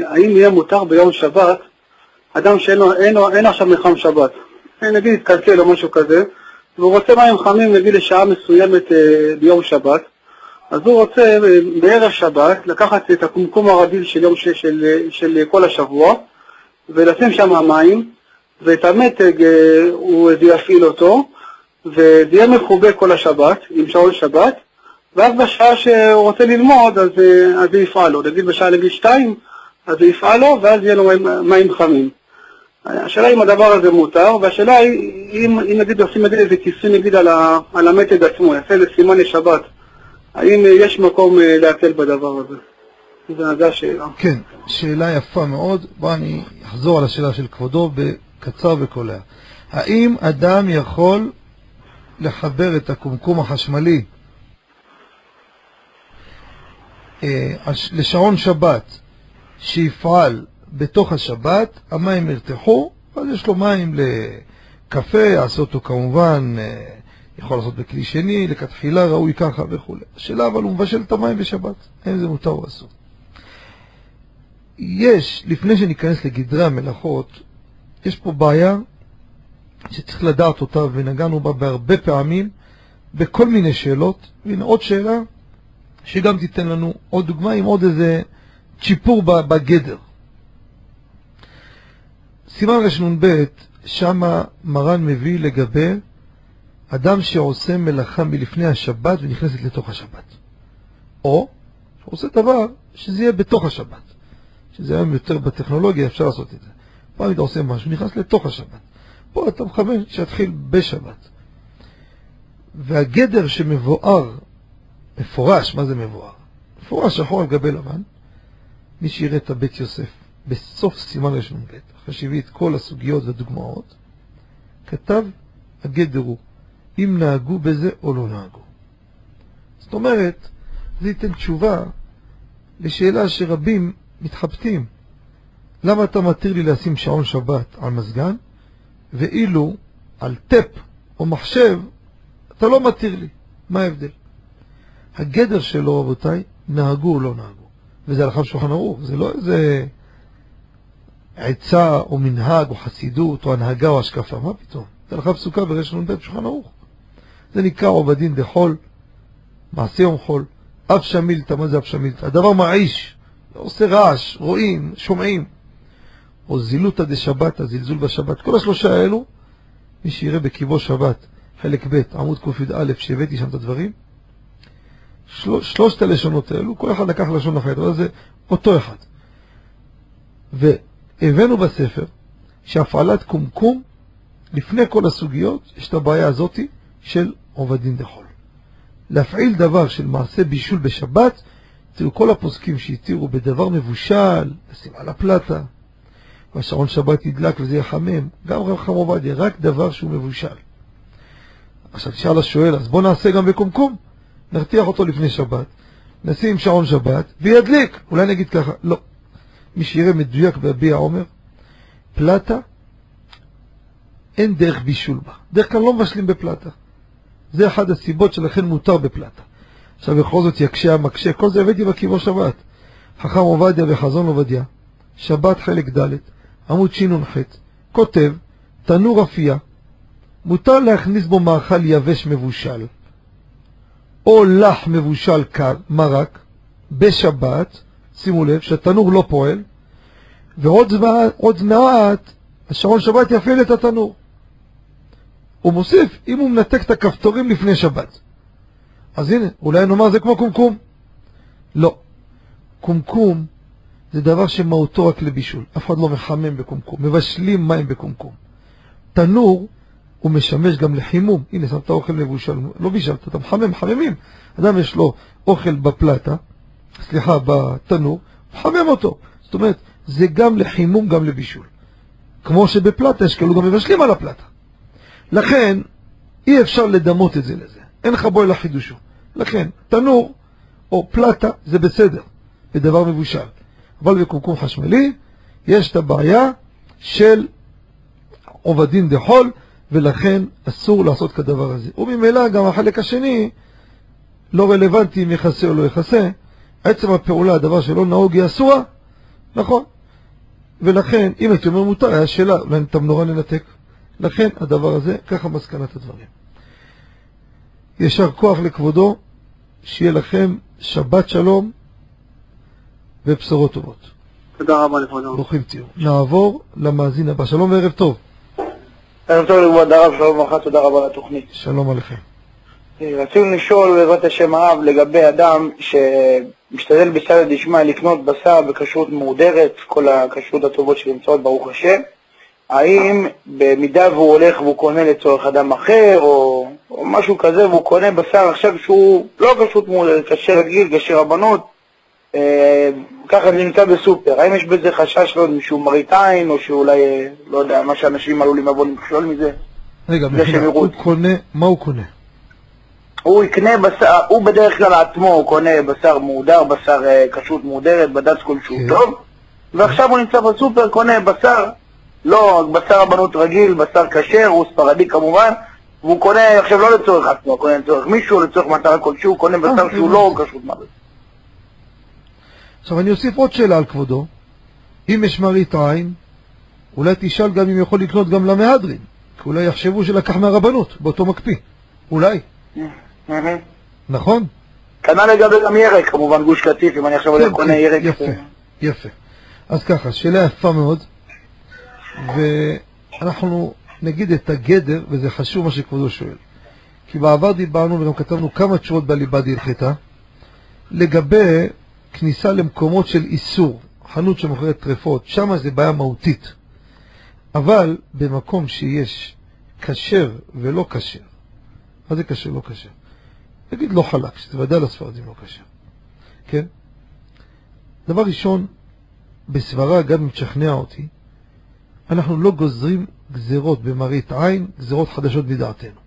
[SPEAKER 3] האם יהיה מותר ביום שבת, אדם שאין לו, אין אין עכשיו מלחם שבת, אה, נגיד התקלקל או משהו כזה, והוא רוצה מים חמים נגיד לשעה מסוימת אה, ביום שבת, אז הוא רוצה אה, בערב שבת לקחת את הקומקום הרגיל של יום ש, של, אה, של כל השבוע ולשים שם מים ואת המתג אה, הוא יפעיל אותו וזה יהיה מכובה כל השבת עם שעון שבת ואז בשעה שהוא רוצה ללמוד אז, אה, זה יפעל לו, נגיד בשעה נגיד שתיים אז זה יפעל לו ואז יהיה לו מים, מים חמים. השאלה אם הדבר הזה מותר, והשאלה היא אם, אם נגיד עושים איזה כיסוי נגיד על, ה, על המתג עצמו, יעשה איזה סימן לשבת, האם אה, יש מקום אה, להקל בדבר הזה? זו השאלה.
[SPEAKER 1] כן, שאלה יפה מאוד. בוא אני אחזור על השאלה של כבודו בקצר וקולע. האם אדם יכול לחבר את הקומקום החשמלי אה, הש- לשעון שבת שיפעל בתוך השבת, המים ירתחו, אז יש לו מים לקפה, יעשה אותו כמובן, אה, יכול לעשות בכלי שני, לכתחילה ראוי ככה וכו'. השאלה אבל הוא מבשל את המים בשבת, האם זה מותר או אסור. יש, לפני שניכנס לגדרי המלאכות, יש פה בעיה שצריך לדעת אותה ונגענו בה בהרבה פעמים בכל מיני שאלות. והנה עוד שאלה שגם תיתן לנו עוד דוגמה עם עוד איזה צ'יפור בגדר. סימן רנ"ב, שמה מרן מביא לגבי אדם שעושה מלאכה מלפני השבת ונכנסת לתוך השבת. או שעושה דבר שזה יהיה בתוך השבת. שזה היום יותר בטכנולוגיה, אפשר לעשות את זה. פעם אתה עושה משהו, נכנס לתוך השבת. פה אתה מכוון שיתחיל בשבת. והגדר שמבואר, מפורש, מה זה מבואר? מפורש שחור על גבי לבן, מי שיראה את הבית יוסף בסוף סימן רנ"ב, אחרי שהביא את כל הסוגיות והדוגמאות, כתב, הגדר הוא, אם נהגו בזה או לא נהגו. זאת אומרת, זה ייתן תשובה לשאלה שרבים מתחבטים. למה אתה מתיר לי לשים שעון שבת על מזגן, ואילו על טאפ או מחשב אתה לא מתיר לי? מה ההבדל? הגדר שלו, רבותיי, נהגו או לא נהגו. וזה הלכה בשולחן ערוך, זה לא איזה עצה או מנהג או חסידות או הנהגה או השקפה, מה פתאום? אתן לך פסוקה ברש נ"ב שולחן ערוך. זה נקרא עובדין דחול, מעשה יום חול, אף שמילתא, מה זה אף שמילתא? הדבר מעיש, עושה רעש, רואים, שומעים. או זילותא דשבת, הזלזול בשבת. כל השלושה האלו, מי שיראה בקיבו שבת, חלק ב', עמוד קי"א, שהבאתי שם את הדברים, של... שלושת הלשונות האלו, כל אחד לקח לשון אחרת, אבל זה אותו אחד. והבאנו בספר שהפעלת קומקום, לפני כל הסוגיות, יש את הבעיה הזאתי של עובדין דחול. להפעיל דבר של מעשה בישול בשבת, תראו כל הפוסקים שהתירו בדבר מבושל, לשים על הפלטה, והשעון שבת ידלק וזה יחמם, גם רב עובדיה, רק דבר שהוא מבושל. עכשיו תשאל השואל, אז בוא נעשה גם בקומקום, נרתיח אותו לפני שבת, נשים שעון שבת וידליק. אולי נגיד ככה, לא. מי שיראה מדויק בהביע עומר, פלטה, אין דרך בישול בה. דרך כלל לא מבשלים בפלטה. זה אחד הסיבות שלכן מותר בפלטה. עכשיו בכל זאת יקשה המקשה, כל זה הבאתי בקיבו שבת. חכם עובדיה וחזון עובדיה, שבת חלק ד', עמוד שנ"ח, כותב, תנור אפייה, מותר להכניס בו מאכל יבש מבושל, או לח מבושל קר, מרק, בשבת, שימו לב שהתנור לא פועל, ועוד עוד מעט השעון שבת יפעיל את התנור. הוא מוסיף, אם הוא מנתק את הכפתורים לפני שבת. אז הנה, אולי נאמר זה כמו קומקום. לא. קומקום זה דבר שמהותו רק לבישול. אף אחד לא מחמם בקומקום. מבשלים מים בקומקום. תנור הוא משמש גם לחימום. הנה, שמת אוכל מבושל, לא בישלת, אתה מחמם, מחממים. אדם יש לו אוכל בפלטה, סליחה, בתנור, מחמם אותו. זאת אומרת, זה גם לחימום, גם לבישול. כמו שבפלטה יש כאלו גם מבשלים על הפלטה. לכן, אי אפשר לדמות את זה לזה. אין לך בו אלא חידושו. לכן, תנור או פלטה זה בסדר, בדבר מבושל. אבל בקומקום חשמלי יש את הבעיה של עובדין דחול, ולכן אסור לעשות כדבר הזה. וממילא גם החלק השני לא רלוונטי אם יכסה או לא יכסה. עצם הפעולה, הדבר שלא נהוג היא אסורה, נכון. ולכן, אם הייתי אומר מותר, היה שאלה, אולי את המנורה לנתק. לכן הדבר הזה, ככה מסקנת הדברים. יישר כוח לכבודו, שיהיה לכם שבת שלום ובשורות טובות.
[SPEAKER 3] תודה רבה לכבודו.
[SPEAKER 1] ברוכים תהיו. נעבור למאזין הבא. שלום וערב טוב.
[SPEAKER 4] ערב טוב לכבוד הרב, שלום וברכה, תודה רבה על התוכנית.
[SPEAKER 1] שלום עליכם.
[SPEAKER 4] רצינו לשאול בעזרת השם הרב לגבי אדם שמשתדל בסייעתא דשמיא לקנות בשר בכשרות מהודרת, כל הכשרות הטובות שנמצאות ברוך השם, האם במידה והוא הולך והוא קונה לצורך אדם אחר או, או משהו כזה והוא קונה בשר עכשיו שהוא לא כשרות מהודרת, כשר רגיל, כשר רבנות, ככה זה נמצא בסופר, האם יש בזה חשש, לא שהוא מראית עין או שאולי, אה, לא יודע, מה שאנשים עלולים לבוא למכשול מזה?
[SPEAKER 1] רגע, מחילה. הוא קונה, מה הוא קונה?
[SPEAKER 4] הוא יקנה בשר, הוא בדרך כלל עצמו הוא קונה בשר מהודר, בשר אה, כשרות מהודרת, בד"ץ כלשהו
[SPEAKER 1] כן.
[SPEAKER 4] טוב, ועכשיו הוא נמצא בסופר, קונה בשר, לא בשר רבנות רגיל, בשר כשר, הוא ספרדי כמובן, והוא קונה עכשיו לא לצורך עצמו, קונה לצורך מישהו, לצורך מטרה כלשהו, קונה בשר שהוא לא כשרות מהודרת.
[SPEAKER 1] עכשיו אני אוסיף עוד שאלה על כבודו. אם יש מראית עין, אולי תשאל גם אם יכול לקנות גם למהדרין. כי אולי יחשבו שלקח מהרבנות, באותו מקפיא. אולי. נכון?
[SPEAKER 4] כנ"ל לגבי גם ירק, כמובן גוש קטיף, אם אני עכשיו הולך
[SPEAKER 1] כן,
[SPEAKER 4] קונה
[SPEAKER 1] כן,
[SPEAKER 4] ירק.
[SPEAKER 1] יפה, יפה. אז ככה, שאלה יפה מאוד, ואנחנו נגיד את הגדר, וזה חשוב מה שכבודו שואל. כי בעבר דיברנו וגם כתבנו כמה תשובות בליבה דהלכתה, לגבי כניסה למקומות של איסור, חנות שמוכרת טרפות, שם זה בעיה מהותית. אבל במקום שיש כשר ולא כשר, מה זה כשר לא כשר? נגיד לא חלק, שזה ודאי לספרדים לא כשר, כן? דבר ראשון, בסברה, גם אם תשכנע אותי, אנחנו לא גוזרים גזרות במראית עין, גזרות חדשות בדעתנו.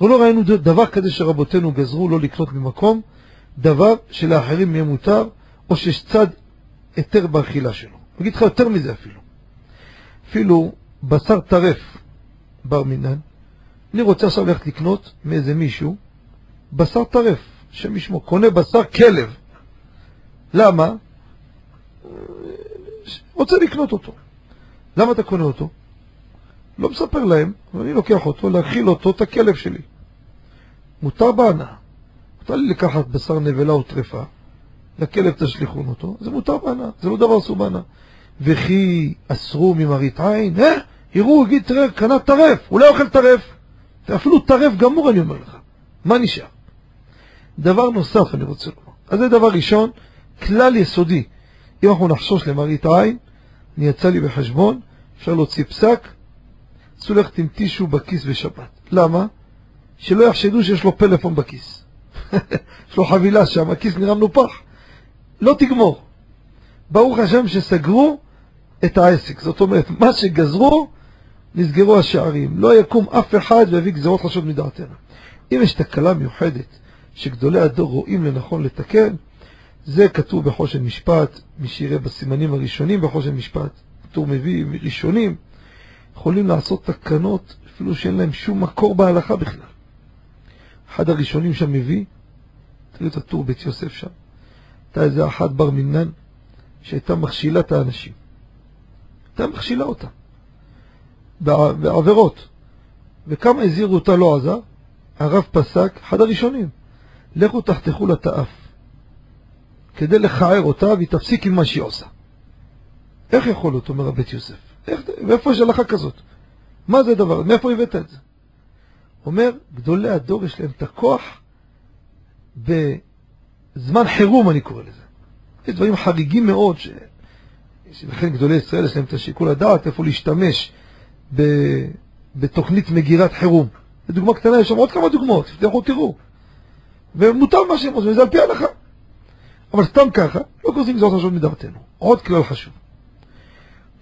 [SPEAKER 1] ולא ראינו ד- דבר כזה שרבותינו גזרו לא לקנות ממקום, דבר שלאחרים יהיה מותר, או שיש צד היתר באכילה שלו. אני אגיד לך יותר מזה אפילו. אפילו בשר טרף בר מינן, אני רוצה עכשיו ללכת לקנות מאיזה מישהו בשר טרף, שם ישמו, קונה בשר כלב. למה? רוצה לקנות אותו. למה אתה קונה אותו? לא מספר להם, אבל אני לוקח אותו, להאכיל אותו, את הכלב שלי. מותר בהנאה. מותר לי לקחת בשר נבלה או טרפה, לכלב תשליכון אותו, זה מותר בהנאה, זה לא דבר אסור בהנאה. וכי אסרו ממראית עין, אה? יראו, יגיד, תראה, קנה טרף, הוא לא אוכל טרף. אפילו טרף גמור, אני אומר לך. מה נשאר? דבר נוסף אני רוצה לומר. אז זה דבר ראשון, כלל יסודי. אם אנחנו נחשוש למראית עין, אני יצא לי בחשבון, אפשר להוציא פסק, ללכת עם טישו בכיס בשבת. למה? שלא יחשדו שיש לו פלאפון בכיס. יש לו חבילה שם, הכיס נראה מנופח. לא תגמור. ברוך השם שסגרו את העסק. זאת אומרת, מה שגזרו, נסגרו השערים. לא יקום אף אחד ויביא גזרות חשות מדעתנו. אם יש תקלה מיוחדת שגדולי הדור רואים לנכון לתקן, זה כתוב בחושן משפט, מי שיראה בסימנים הראשונים בחושן משפט, כתוב מביא ראשונים, יכולים לעשות תקנות אפילו שאין להם שום מקור בהלכה בכלל. אחד הראשונים שם מביא, תראו את הטור בית יוסף שם, הייתה איזה אחת בר מינן שהייתה מכשילה את האנשים. הייתה מכשילה אותה בעבירות. וכמה הזהירו אותה לא עזר, הרב פסק, אחד הראשונים, לכו תחתכו לה את האף, כדי לכער אותה והיא תפסיק עם מה שהיא עושה. איך יכול להיות, אומר הבית יוסף? איך, מאיפה יש הלכה כזאת? מה זה דבר? מאיפה הבאת את זה? אומר, גדולי הדור יש להם את הכוח בזמן חירום, אני קורא לזה. יש דברים חריגים מאוד, ש... לכן גדולי ישראל יש להם את השיקול הדעת איפה להשתמש ב... בתוכנית מגירת חירום. זו דוגמה קטנה, יש שם עוד כמה דוגמאות, תפתחו תראו. ומותר מה שהם עושים, זה על פי ההלכה. אבל סתם ככה, לא גוזרים גזרות חשוב מדעתנו. עוד כלל חשוב.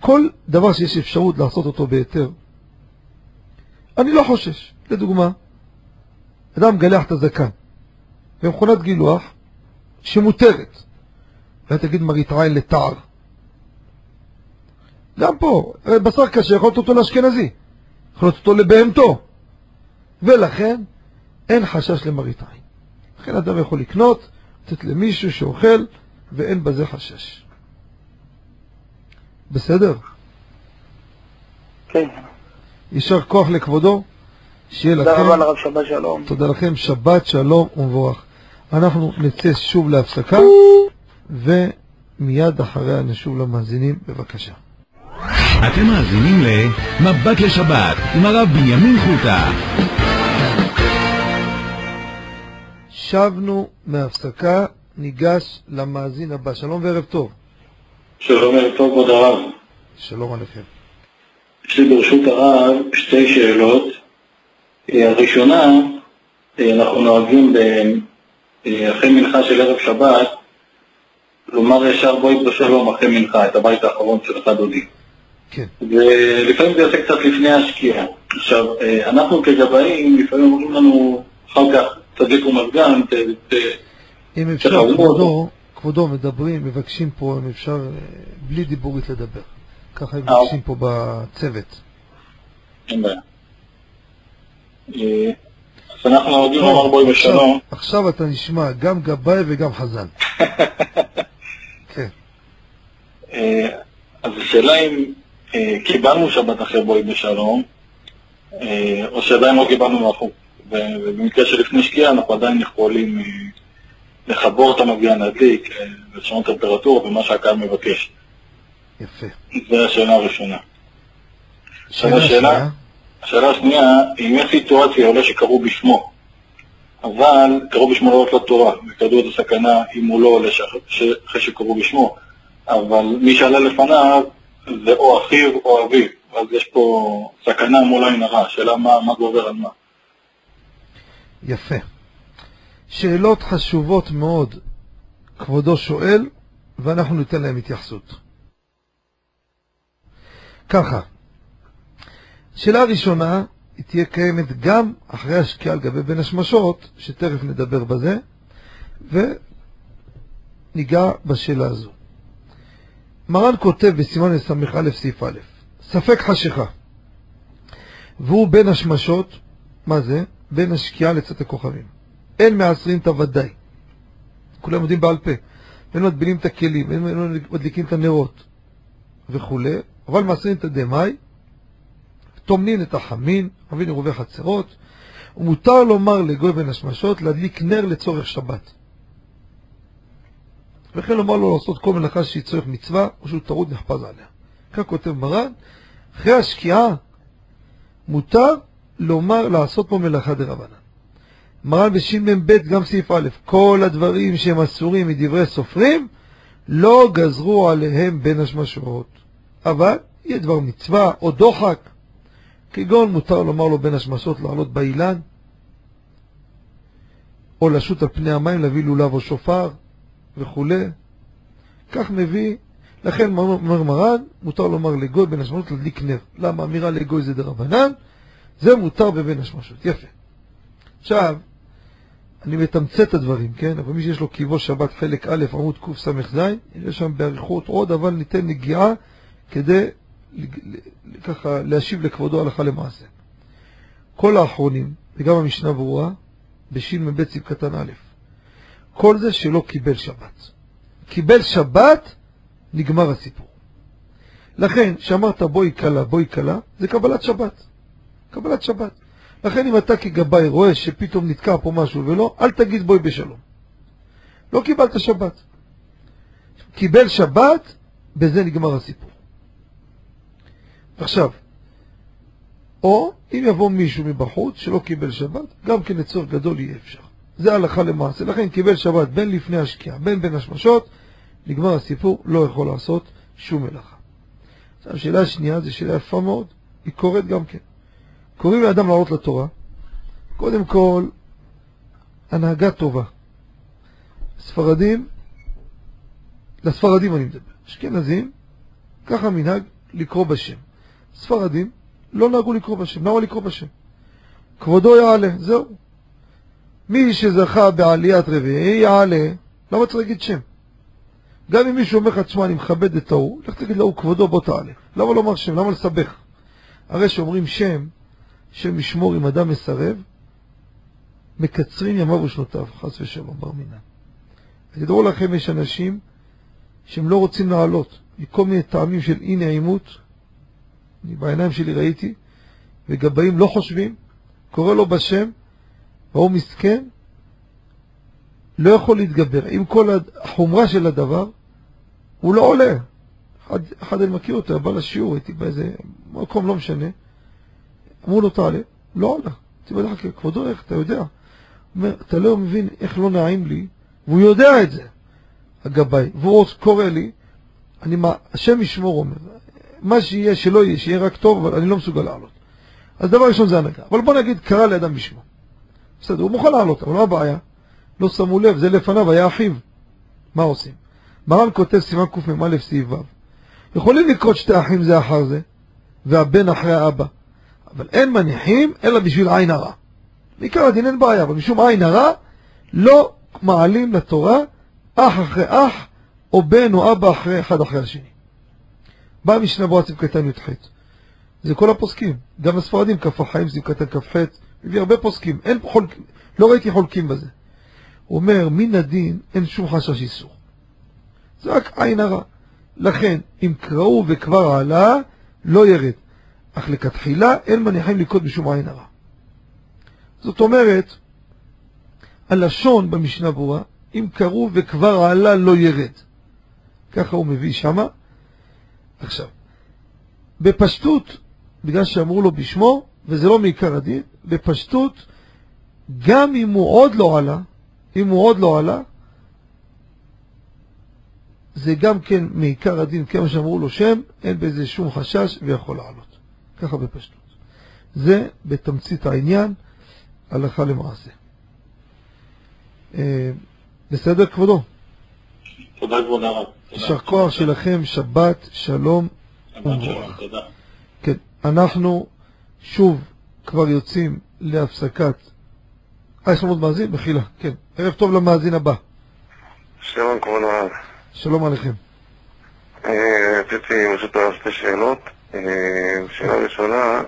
[SPEAKER 1] כל דבר שיש אפשרות לעשות אותו בהיתר, אני לא חושש. לדוגמה, אדם מגלח את הזקן במכונת גילוח שמותרת. ואתה תגיד עין לתער. גם פה, בשר קשה יכול לתת אותו לאשכנזי, יכול לתת אותו לבהמתו. ולכן אין חשש למראית עין. לכן אדם יכול לקנות, לתת למישהו שאוכל, ואין בזה חשש. בסדר?
[SPEAKER 5] כן.
[SPEAKER 1] יישר כוח לכבודו, שיהיה לכם...
[SPEAKER 5] תודה רבה לרב שבת שלום.
[SPEAKER 1] תודה לכם, שבת שלום ומבורך. אנחנו נצא שוב להפסקה, ומיד אחריה נשוב למאזינים, בבקשה.
[SPEAKER 2] אתם מאזינים ל"מבט לשבת" עם הרב בנימין חוטה.
[SPEAKER 1] שבנו מהפסקה, ניגש למאזין הבא. שלום וערב טוב.
[SPEAKER 6] שלום ערב טוב, כבוד הרב.
[SPEAKER 1] שלום עליכם.
[SPEAKER 6] יש לי ברשות הרב שתי שאלות. אה, הראשונה, אה, אנחנו נוהגים ב- אחרי מנחה של ערב שבת, לומר ישר בואי בשלום אחרי מנחה, את הבית האחרון של אחד דודי.
[SPEAKER 1] כן.
[SPEAKER 6] ולפעמים זה יוצא קצת לפני השקיעה. עכשיו, אנחנו כגבאים, לפעמים אומרים לנו אחר כך, תדליקו מזגן, ת-
[SPEAKER 1] אם אפשר. כבודו, כבודו, מדברים, מבקשים פה, אם אפשר, אה, בלי דיבורית לדבר. ככה הם
[SPEAKER 6] אה.
[SPEAKER 1] מבקשים פה בצוות.
[SPEAKER 6] אין בעיה. אז אנחנו נוהגים לומר בואי בשלום.
[SPEAKER 1] עכשיו אתה נשמע גם גבאי וגם חזן. [LAUGHS] כן.
[SPEAKER 6] אה, אז השאלה אם אה, קיבלנו שבת אחרי בואי בשלום, אה, או שעדיין לא קיבלנו מהחוק. ובמקרה שלפני שקיעה אנחנו עדיין יכולים לחבור את המגיע להדליק, אה, לשנות טמפרטורה ומה שהקהל מבקש.
[SPEAKER 1] יפה.
[SPEAKER 6] זו השאלה הראשונה.
[SPEAKER 1] שאלה שנייה.
[SPEAKER 6] השאלה השנייה, אם יש סיטואציה עולה שקראו בשמו, אבל קראו בשמו לא רק לתורה, וכדאו את הסכנה אם הוא לא עולה שאח- ש- אחרי שקראו בשמו, אבל מי שעלה לפניו זה או אחיו או אביו, אז יש פה סכנה מול עין הרע, השאלה מה, מה גובר על מה.
[SPEAKER 1] יפה. שאלות חשובות מאוד כבודו שואל, ואנחנו ניתן להם התייחסות. ככה, שאלה ראשונה, היא תהיה קיימת גם אחרי השקיעה על גבי בין השמשות, שתכף נדבר בזה, וניגע בשאלה הזו. מרן כותב בסימן ס"א סעיף א', ספק חשיכה, והוא בין השמשות, מה זה? בין השקיעה לצאת הכוכבים. אין מעשרים את הוודאי. כולם יודעים בעל פה. אין מטבילים את הכלים, אין מדליקים את הנרות וכולי, אבל מעשרים את הדמאי, טומנין את החמין, ומערבין עירובי חצרות, ומותר לומר לגוי בין השמשות להדליק נר לצורך שבת. וכן לומר לו לעשות כל מלאכה שהיא צורך מצווה, או שהוא טרוד נחפז עליה. כך כותב מרן, אחרי השקיעה מותר לומר לעשות פה מלאכה דרבנן. מרן בשמ"ב גם סעיף א', כל הדברים שהם אסורים מדברי סופרים, לא גזרו עליהם בין השמשות. אבל יהיה דבר מצווה או דוחק, כגון מותר לומר לו בין השמשות לעלות באילן, או לשוט על פני המים להביא לולב או שופר וכולי. כך מביא, לכן אומר מרן, מותר לומר לגוי בין השמשות להדליק נר. למה אמירה לגוי זה דרבנן? זה מותר בבין השמשות. יפה. עכשיו, אני מתמצת את הדברים, כן? אבל מי שיש לו קיבו שבת חלק א', עמוד קס"ז, יש שם באריכות עוד, אבל ניתן נגיעה כדי ככה להשיב לכבודו הלכה למעשה. כל האחרונים, וגם המשנה ברורה, בש"מ סעיף קטן א', כל זה שלא קיבל שבת. קיבל שבת, נגמר הסיפור. לכן, כשאמרת בואי קלה, בואי קלה, זה קבלת שבת. קבלת שבת. לכן אם אתה כגבאי רואה שפתאום נתקע פה משהו ולא, אל תגיד בואי בשלום. לא קיבלת שבת. קיבל שבת, בזה נגמר הסיפור. עכשיו, או אם יבוא מישהו מבחוץ שלא קיבל שבת, גם כן לצורך גדול יהיה אפשר. זה הלכה למעשה. לכן קיבל שבת בין לפני השקיעה, בין בין השמשות, נגמר הסיפור, לא יכול לעשות שום מלאכה. עכשיו, השאלה השנייה זו שאלה יפה מאוד, היא קורית גם כן. קוראים לאדם לעלות לתורה, קודם כל, הנהגה טובה. ספרדים, לספרדים אני מדבר, אשכנזים, ככה מנהג לקרוא בשם. ספרדים לא נהגו לקרוא בשם. למה לקרוא בשם? כבודו יעלה, זהו. מי שזכה בעליית רביעי יעלה, למה צריך להגיד שם? גם אם מישהו אומר לך, תשמע, אני מכבד את ההוא, לך תגיד להוא, כבודו, בוא תעלה. למה לומר שם? למה לסבך? הרי שאומרים שם, שם ישמור אם אדם מסרב, מקצרים ימיו ושנותיו, חס ושלום, בר מינן. תדעו לכם, יש אנשים שהם לא רוצים לעלות, מכל מיני טעמים של אי נעימות, אני בעיניים שלי ראיתי, וגבאים לא חושבים, קורא לו בשם, והוא מסכן, לא יכול להתגבר. עם כל החומרה של הדבר, הוא לא עולה. אחד, אחד אני מכיר אותו, בא לשיעור, הייתי באיזה מקום, לא משנה. אמרו לו, תעלה, לא עולה. הייתי בדרך כלל, כבודו, איך, אתה יודע? אומר, אתה לא מבין איך לא נעים לי, והוא יודע את זה, הגבאי, והוא קורא לי, אני, מה, השם ישמור, אומר, מה שיהיה, שלא יהיה, שיהיה רק טוב, אבל אני לא מסוגל לעלות. אז דבר ראשון זה הנהגה. אבל בוא נגיד, קרא לאדם בשמו. בסדר, הוא מוכן לעלות, אבל מה הבעיה? לא שמו לב, זה לפניו, היה אחיו. מה עושים? מרן כותב סימן קמ"א סעיף ו'. יכולים לקרות שתי אחים זה אחר זה, והבן אחרי האבא. אבל אין מניחים אלא בשביל עין הרע. בעיקר הדין אין בעיה, אבל משום עין הרע לא מעלים לתורה אח אחרי אח, או בן או אבא אחרי אחד אחרי השני. בא המשנה ברורה סעיף קטן י"ח. זה כל הפוסקים, גם הספרדים כף החיים סעיף קטן כ"ח, מביא הרבה פוסקים, אין חולק, לא ראיתי חולקים בזה. הוא אומר, מן הדין אין שום חשש איסור. זה רק עין הרע. לכן, אם קראו וכבר עלה, לא ירד. אך לכתחילה אין מניחים לקרות בשום עין הרע. זאת אומרת, הלשון במשנה ברורה, אם קראו וכבר עלה לא ירד. ככה הוא מביא שמה. עכשיו, בפשטות, בגלל שאמרו לו בשמו, וזה לא מעיקר הדין, בפשטות, גם אם הוא עוד לא עלה, אם הוא עוד לא עלה, זה גם כן מעיקר הדין, כמה שאמרו לו שם, אין בזה שום חשש ויכול לעלות. ככה בפשטות. זה בתמצית העניין, הלכה למעשה. אה, בסדר כבודו?
[SPEAKER 6] תודה כבוד הרב.
[SPEAKER 1] יישר כוח שלכם, שבת, שלום ומבורך.
[SPEAKER 6] תודה.
[SPEAKER 1] כן, אנחנו שוב כבר יוצאים להפסקת... אה, יש לנו עוד מאזין? מחילה, כן. ערב טוב למאזין הבא.
[SPEAKER 7] שלום כבוד הרב.
[SPEAKER 1] שלום עליכם.
[SPEAKER 7] אה, רציתי פשוט הרב שתי שאלות. אה, שאלה ראשונה,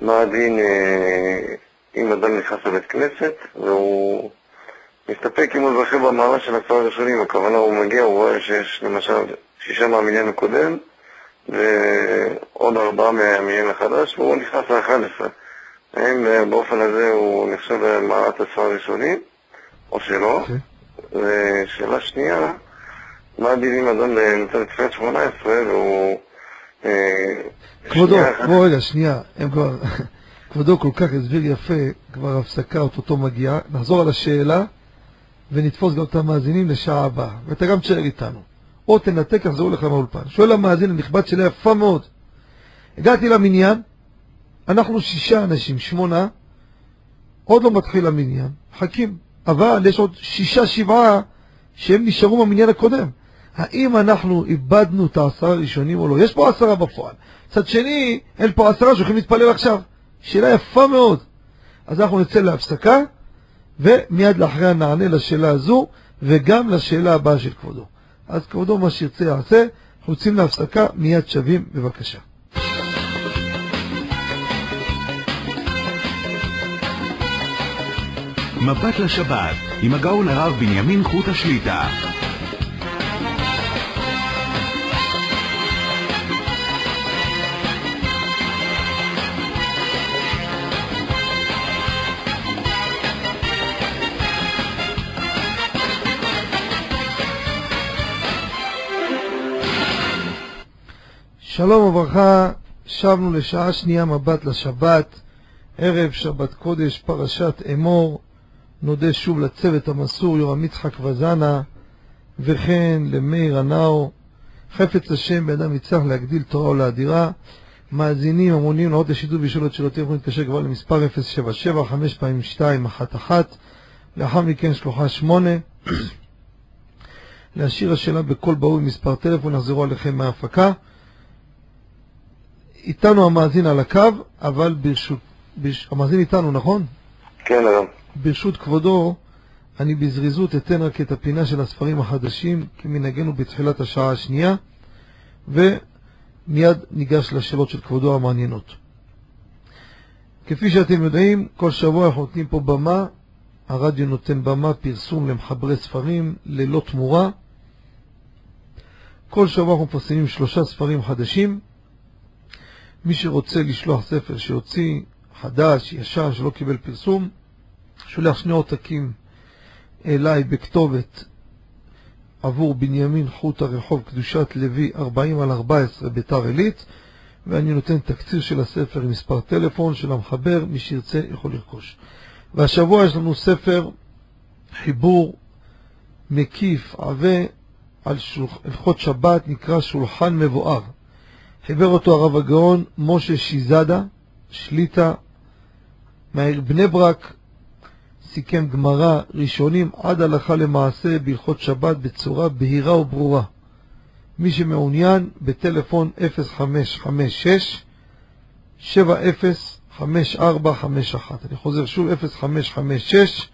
[SPEAKER 7] מה הדין אה, אם אדם נכנס לבית כנסת והוא מסתפק אם הוא זוכה במעלה של עשרה ראשונים, הכוונה הוא מגיע, הוא רואה שיש למשל שישה מהמניין הקודם ועוד עוד ארבעה מהמניין החדש, והוא נכנס ל-11. האם אה, באופן הזה הוא נחשב למערת עשרה ראשונים, או שלא?
[SPEAKER 1] אוקיי.
[SPEAKER 7] ושאלה שנייה, מה הדין אם אדם נמצא בתפילת שמונה עשרה והוא... אה,
[SPEAKER 1] כבודו, בוא רגע, שנייה, הם כבר, [LAUGHS] כבודו כל כך הסביר יפה, כבר הפסקה אוטוטו מגיעה, נחזור על השאלה ונתפוס גם את המאזינים לשעה הבאה, ואתה גם תשאר איתנו. או תנתק, יחזרו לך מהאולפן. שואל המאזין הנכבד שאלה יפה מאוד. הגעתי למניין, אנחנו שישה אנשים, שמונה, עוד לא מתחיל המניין, מחכים, אבל יש עוד שישה, שבעה שהם נשארו במניין הקודם. האם אנחנו איבדנו את העשרה הראשונים או לא? יש פה עשרה בפועל. מצד שני, אין פה עשרה שהולכים להתפלל עכשיו. שאלה יפה מאוד. אז אנחנו נצא להפסקה, ומיד לאחריה נענה לשאלה הזו, וגם לשאלה הבאה של כבודו. אז כבודו, מה שירצה יעשה, אנחנו יוצאים להפסקה, מיד שבים, בבקשה.
[SPEAKER 2] מבט לשבת, עם הגאון הרב בנימין חוט השליטה.
[SPEAKER 1] שלום וברכה, שבנו לשעה שנייה מבט לשבת, ערב שבת קודש, פרשת אמור, נודה שוב לצוות המסור, יורם יצחק וזנה, וכן למאיר הנאו, חפץ השם באדם יצטרך להגדיל תורה ולאדירה, מאזינים המונים לעוד לשידור ולשאול את שאלותיהם יכולים להתקשר כבר למספר 077 5 פעמים 2 1 1 לאחר מכן שלוחה 8 [CLEARS THROAT] להשאיר השאלה בקול ברור עם מספר טלפון, יחזרו עליכם מההפקה. איתנו המאזין על הקו, אבל ברשות... ברש... המאזין איתנו, נכון?
[SPEAKER 7] כן, הרב.
[SPEAKER 1] ברשות כבודו, אני בזריזות אתן רק את הפינה של הספרים החדשים, כמנהגנו בתחילת השעה השנייה, ומיד ניגש לשאלות של כבודו המעניינות. כפי שאתם יודעים, כל שבוע אנחנו נותנים פה במה, הרדיו נותן במה פרסום למחברי ספרים ללא תמורה. כל שבוע אנחנו מפרסמים שלושה ספרים חדשים. מי שרוצה לשלוח ספר שיוציא חדש, ישן, שלא קיבל פרסום, שולח שני עותקים אליי בכתובת עבור בנימין חוט הרחוב קדושת לוי 40 על 14 ביתר עילית ואני נותן תקציר של הספר עם מספר טלפון של המחבר, מי שירצה יכול לרכוש. והשבוע יש לנו ספר חיבור מקיף, עבה, על הלכות שבת, נקרא שולחן מבואר. חיבר אותו הרב הגאון משה שיזדה, שליטה, מהעיר בני ברק, סיכם גמרא ראשונים עד הלכה למעשה בהלכות שבת בצורה בהירה וברורה. מי שמעוניין, בטלפון 0556 705451. אני חוזר שוב, 0556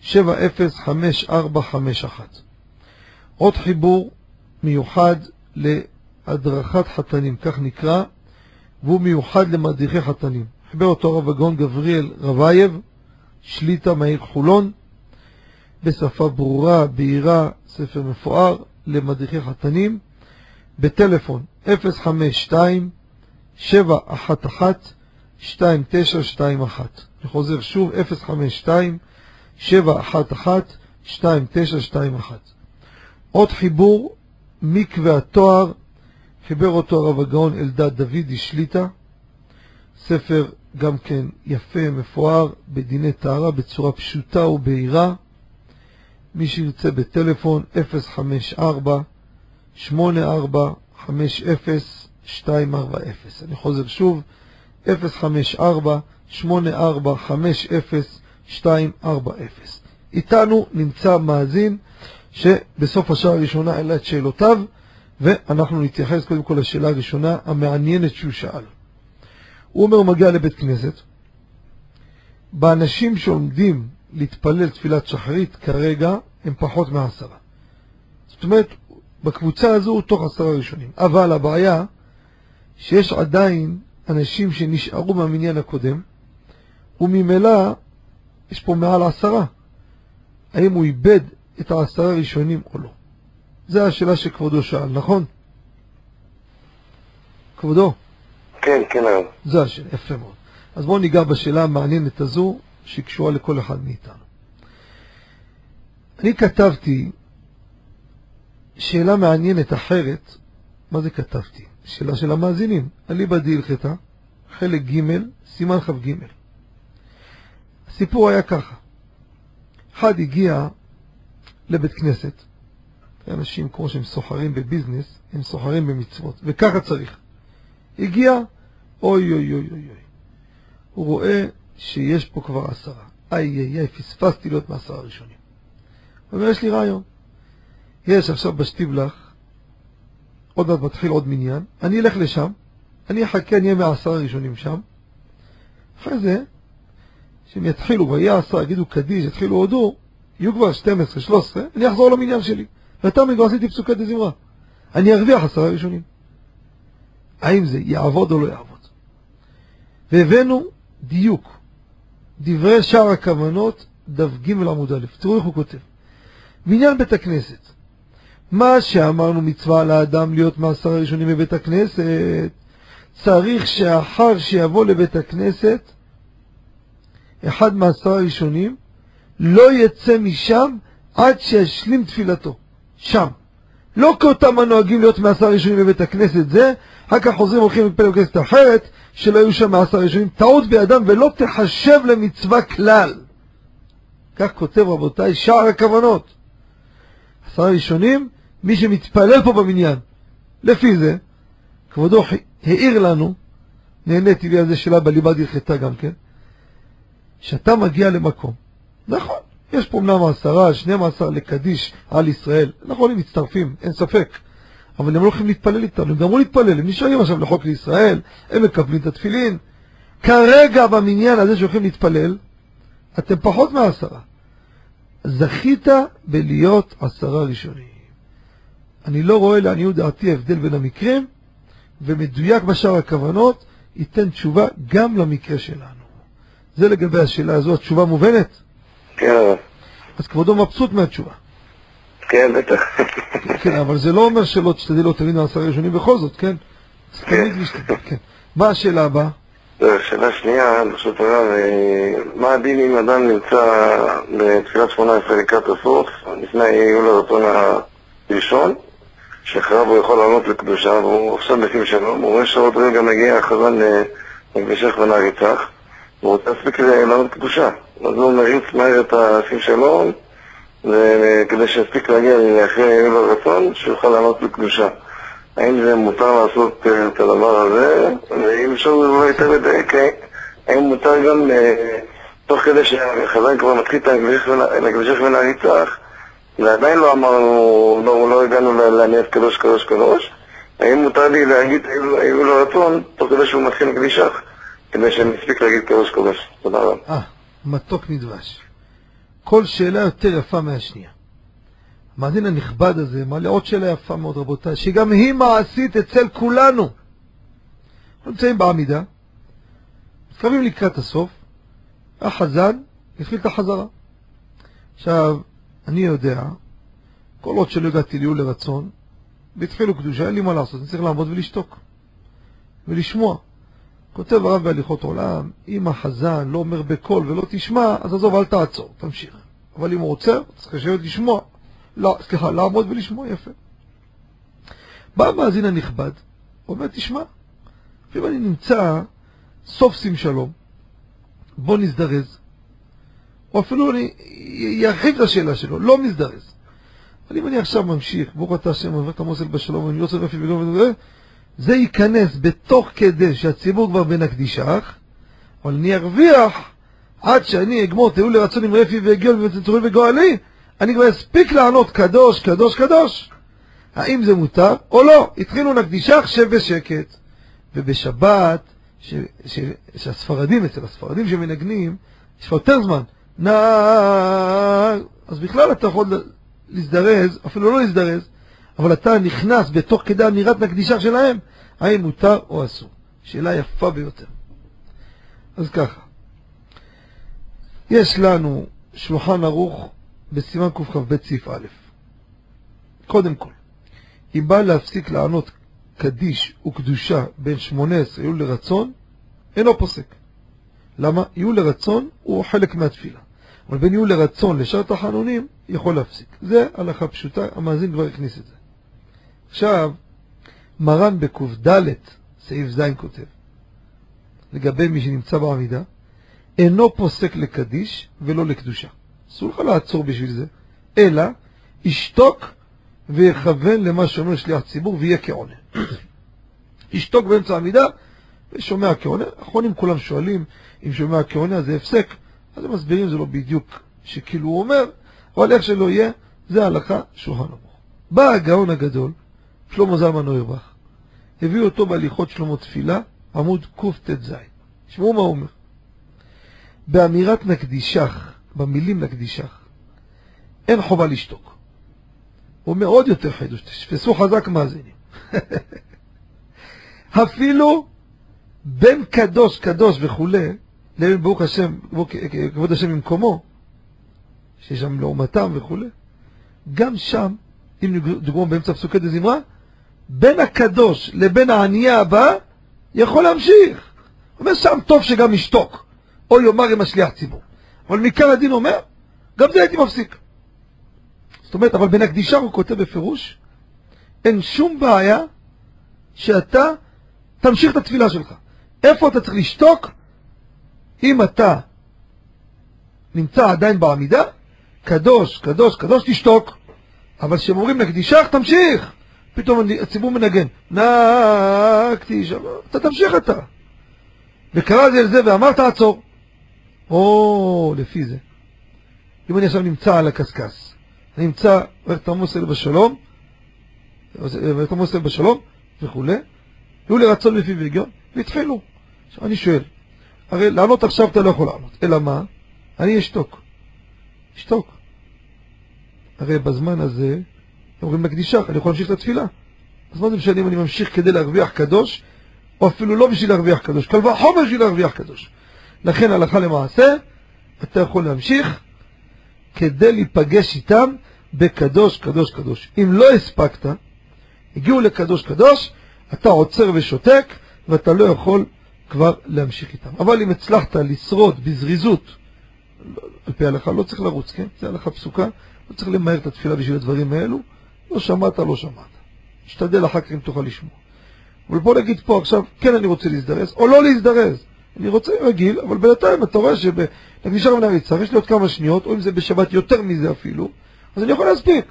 [SPEAKER 1] 705451. עוד חיבור מיוחד להדרכת חתנים, כך נקרא, והוא מיוחד למדריכי חתנים. חיבר אותו הרב הגאון גבריאל רבייב, שליט"א מהעיר חולון, בשפה ברורה, בהירה, ספר מפואר למדריכי חתנים, בטלפון 052 711 2921. אני חוזר שוב, 052 711 2921. עוד חיבור, מקווה התואר, חיבר אותו הרב הגאון אלדד דודי שליטה, ספר גם כן יפה, מפואר, בדיני טהרה, בצורה פשוטה ובהירה. מי שירצה בטלפון 054 84 50 240. אני חוזר שוב, 054 84 50 240. איתנו נמצא מאזין שבסוף השעה הראשונה העלה את שאלותיו, ואנחנו נתייחס קודם כל לשאלה הראשונה המעניינת שהוא שאל. הוא אומר, הוא מגיע לבית כנסת, באנשים שעומדים להתפלל תפילת שחרית כרגע הם פחות מעשרה. זאת אומרת, בקבוצה הזו הוא תוך עשרה ראשונים. אבל הבעיה שיש עדיין אנשים שנשארו מהמניין הקודם, וממילא יש פה מעל עשרה. האם הוא איבד את העשרה הראשונים או לא? זו השאלה שכבודו שאל, נכון? כבודו,
[SPEAKER 7] כן, כן הרב.
[SPEAKER 1] זו השאלה, יפה מאוד. אז בואו ניגע בשאלה המעניינת הזו, שהיא קשורה לכל אחד מאיתנו. אני כתבתי שאלה מעניינת אחרת, מה זה כתבתי? שאלה של המאזינים, אליבא דהלכתה, חלק ג', סימן כ"ג. הסיפור היה ככה, אחד הגיע לבית כנסת, אנשים כמו שהם סוחרים בביזנס, הם סוחרים במצוות, וככה צריך. הגיע, אוי אוי אוי אוי אוי. הוא רואה שיש פה כבר עשרה. איי איי איי, פספסתי להיות מעשרה הראשונים. הוא אומר, יש לי רעיון. יש עכשיו בשטיבלח, עוד מעט מתחיל עוד מניין, אני אלך לשם, אני אחכה, אני אהיה מהעשרה הראשונים שם. אחרי זה, כשהם יתחילו, ויהיה עשרה, יגידו קדיש, יתחילו הודו, יהיו כבר 12, 13, אני אחזור למניין שלי. ואתה כבר עשיתי פסוקי דזמרה. אני ארוויח עשרה ראשונים. האם זה יעבוד או לא יעבוד? והבאנו דיוק. דברי שאר הכוונות, דף ג' עמוד א'. תראו איך הוא כותב. מניין בית הכנסת. מה שאמרנו מצווה על האדם להיות מעשר הראשונים בבית הכנסת, צריך שאחר שיבוא לבית הכנסת, אחד מעשר הראשונים, לא יצא משם עד שישלים תפילתו. שם. לא כאותם הנוהגים להיות מעשר הראשונים בבית הכנסת זה, אחר כך חוזרים הולכים לבית כנסת אחרת, שלא יהיו שם מעשר הראשונים. טעות בידם ולא תחשב למצווה כלל. כך כותב רבותיי שער הכוונות. עשרה ראשונים, מי שמתפלל פה במניין. לפי זה, כבודו העיר לנו, נהניתי לי על זה שאלה בליבה דרכתה גם כן, שאתה מגיע למקום. נכון, יש פה אמנם עשרה, שנים עשר לקדיש על ישראל. נכון, הם מצטרפים, אין ספק. אבל הם לא הולכים להתפלל איתנו, הם גמרו להתפלל, הם נשארים עכשיו לחוק לישראל, הם מקבלים את התפילין. כרגע במניין הזה שהולכים להתפלל, אתם פחות מעשרה. זכית בלהיות עשרה ראשונים. אני לא רואה לעניות דעתי הבדל בין המקרים, ומדויק בשאר הכוונות, ייתן תשובה גם למקרה שלנו. זה לגבי השאלה הזו, התשובה מובנת?
[SPEAKER 7] כן הרב.
[SPEAKER 1] אז כבודו מבסוט מהתשובה.
[SPEAKER 7] כן, בטח.
[SPEAKER 1] כן, אבל זה לא אומר שלא תשתדל לא תבין מעשרה ראשונים בכל זאת, כן? צריך תמיד להשתדל, כן. מה השאלה הבאה?
[SPEAKER 7] שאלה שנייה, ברשות הרב, אה, מה הדין אם אדם נמצא בתפילת שמונה עשרה לקראת הסוף, לפני יהיו לרצון הראשון, שאחריו הוא יכול לענות לקדושה, והוא עכשיו בשים שלום, הוא רואה שעוד רגע מגיע החזן למקדשך ונעריצך, והוא רוצה להספיק לענות קדושה. אז הוא מריץ מהר את השים שלום, וכדי שיספיק להגיע לאחרי יהיו לרצון, שיוכל לענות לקדושה. האם זה מותר לעשות אה, את הדבר הזה, ואם אפשר אולי יותר לדייק, האם מותר גם אה, תוך כדי שהחזן כבר מתחיל את הקדשך ונעריצך, ועדיין לא אמרנו, לא, לא הגענו לעניין קדוש קדוש קדוש, האם מותר לי להגיד היו לו רצון, תוך כדי שהוא מתחיל לקדישך, כדי שאני אספיק להגיד קדוש קדוש. תודה רבה.
[SPEAKER 1] אה, מתוק נדבש. כל שאלה יותר יפה מהשנייה. המאזין הנכבד הזה מעלה עוד שאלה יפה מאוד, רבותיי, שגם היא מעשית אצל כולנו. אנחנו נמצאים בעמידה, מתקרבים לקראת הסוף, החזן התחיל את החזרה. עכשיו, אני יודע, כל עוד שלא הגעתי ליהול לרצון, והתחילו קדושה, אין לי מה לעשות, אני צריך לעמוד ולשתוק, ולשמוע. כותב הרב בהליכות עולם, אם החזן לא אומר בקול ולא תשמע, אז עזוב, אל תעצור, תמשיך. אבל אם הוא עוצר, צריך לשבת לשמוע. לא, סליחה, לעמוד ולשמוע יפה. בא המאזין הנכבד, אומר, תשמע, אם אני נמצא סוף שים שלום, בוא נזדרז, או אפילו אני ארחיב את השאלה שלו, לא מזדרז. אבל אם אני עכשיו ממשיך, ברוך אתה השם, עובר את המוסל בשלום, ואני לא רוצה לפי וגם וזה, זה ייכנס בתוך כדי שהציבור כבר בין הקדישך, אבל אני ארוויח עד שאני אגמור תהיו לרצון עם רפי והגיעו וצנצורים וגואלי, אני כבר אספיק לענות קדוש, קדוש, קדוש. האם זה מותר או לא? התחילו נקדישך, שב בשקט. ובשבת, ש, ש, שהספרדים, אצל הספרדים שמנגנים, יש לך יותר זמן. נא... אז בכלל אתה יכול להזדרז, אפילו לא להזדרז, אבל אתה נכנס בתוך כדי אמירת נקדישה שלהם, האם מותר או אסור. שאלה יפה ביותר. אז ככה, יש לנו שולחן ערוך בסימן קכ"ב סעיף א'. קודם כל, אם בא להפסיק לענות קדיש וקדושה בין שמונה עשרה יהיו לרצון, אינו פוסק. למה? יהיו לרצון הוא חלק מהתפילה. אבל בין יהיו לרצון לשאר תחנונים, יכול להפסיק. זה הלכה פשוטה, המאזין כבר הכניס את זה. עכשיו, מרן בק"ד, סעיף ז' כותב, לגבי מי שנמצא בעמידה, אינו פוסק לקדיש ולא לקדושה. אסור לך לעצור בשביל זה, אלא ישתוק ויכוון למה שאומר שליח ציבור ויהיה כעונה. [COUGHS] ישתוק באמצע העמידה ושומע כעונה. האחרונים כולם שואלים אם שומע כעונה זה הפסק, אז הם מסבירים זה לא בדיוק שכאילו הוא אומר, אבל איך שלא יהיה, זה ההלכה שולחן ערוך. בא הגאון הגדול, שלמה זלמן אוירבך, הביאו אותו בהליכות שלמה תפילה, עמוד קט"ז. תשמעו מה הוא אומר. באמירת נקדישך, במילים נקדישך, אין חובה לשתוק. הוא אומר עוד יותר חידוש, תשפסו חזק מאזינים. [LAUGHS] אפילו בין קדוש קדוש וכולי, לבין ברוך השם, כבוד השם במקומו, שיש שם לעומתם וכולי, גם שם, אם דוגמה באמצע פסוקי דזמרה, בין הקדוש לבין הענייה הבא, יכול להמשיך. אומר שם טוב שגם ישתוק, או יאמר עם השליח ציבור. אבל מכאן הדין אומר, גם זה הייתי מפסיק. זאת אומרת, אבל בין הקדישה הוא כותב בפירוש, אין שום בעיה שאתה תמשיך את התפילה שלך. איפה אתה צריך לשתוק? אם אתה נמצא עדיין בעמידה, קדוש, קדוש, קדוש, תשתוק. אבל כשהם אומרים לקדישך, תמשיך. פתאום הציבור מנגן, נקדיש, אתה תמשיך אתה. וקרא זה לזה ואמר תעצור. או, לפי זה. אם אני עכשיו נמצא על הקשקש, אני נמצא ותמוסל בשלום, ותמוסל בשלום וכולי, היו לרצון לפי והגיון, והתחילו. עכשיו אני שואל, הרי לענות עכשיו אתה לא יכול לענות, אלא מה? אני אשתוק. אשתוק. הרי בזמן הזה, אומרים לקדישך, אני יכול להמשיך את התפילה. אז מה זה משנה אם אני ממשיך כדי להרוויח קדוש, או אפילו לא בשביל להרוויח קדוש, קל וחומר בשביל להרוויח קדוש. לכן הלכה למעשה, אתה יכול להמשיך כדי להיפגש איתם בקדוש, קדוש, קדוש. אם לא הספקת, הגיעו לקדוש, קדוש, אתה עוצר ושותק, ואתה לא יכול כבר להמשיך איתם. אבל אם הצלחת לשרוד בזריזות, על פי ההלכה לא צריך לרוץ, כן? זה הלכה פסוקה, לא צריך למהר את התפילה בשביל הדברים האלו. לא שמעת, לא שמעת. תשתדל אחר כך אם תוכל לשמוע. אבל בוא נגיד פה עכשיו, כן אני רוצה להזדרז, או לא להזדרז. אני רוצה רגיל, אבל בינתיים אתה רואה שבנגישה רבני הריצה יש לי עוד כמה שניות, או אם זה בשבת יותר מזה אפילו, אז אני יכול להספיק.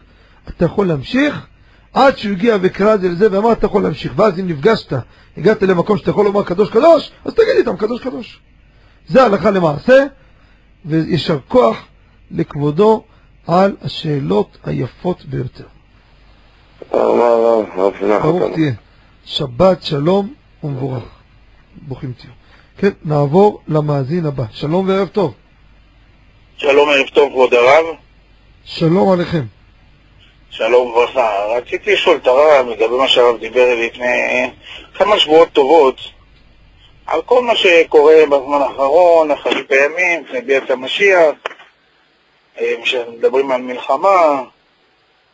[SPEAKER 1] אתה יכול להמשיך עד שהוא הגיע וקרא את זה לזה ואמר אתה יכול להמשיך. ואז אם נפגשת, הגעת למקום שאתה יכול לומר קדוש קדוש, אז תגיד איתם קדוש קדוש. זה הלכה למעשה, וישר כוח לכבודו על השאלות היפות ביותר. ברוך תהיה. שבת שלום ומבורך. ברוכים תהיו. כן, נעבור למאזין הבא. שלום וערב טוב.
[SPEAKER 8] שלום, ערב טוב, כבוד הרב.
[SPEAKER 1] שלום עליכם.
[SPEAKER 8] שלום וברכה. רציתי לשאול את הרב לגבי מה שהרב דיבר לפני כמה שבועות טובות על כל מה שקורה בזמן האחרון, אחרית הימים, לפני ביאת המשיח, כשמדברים על מלחמה,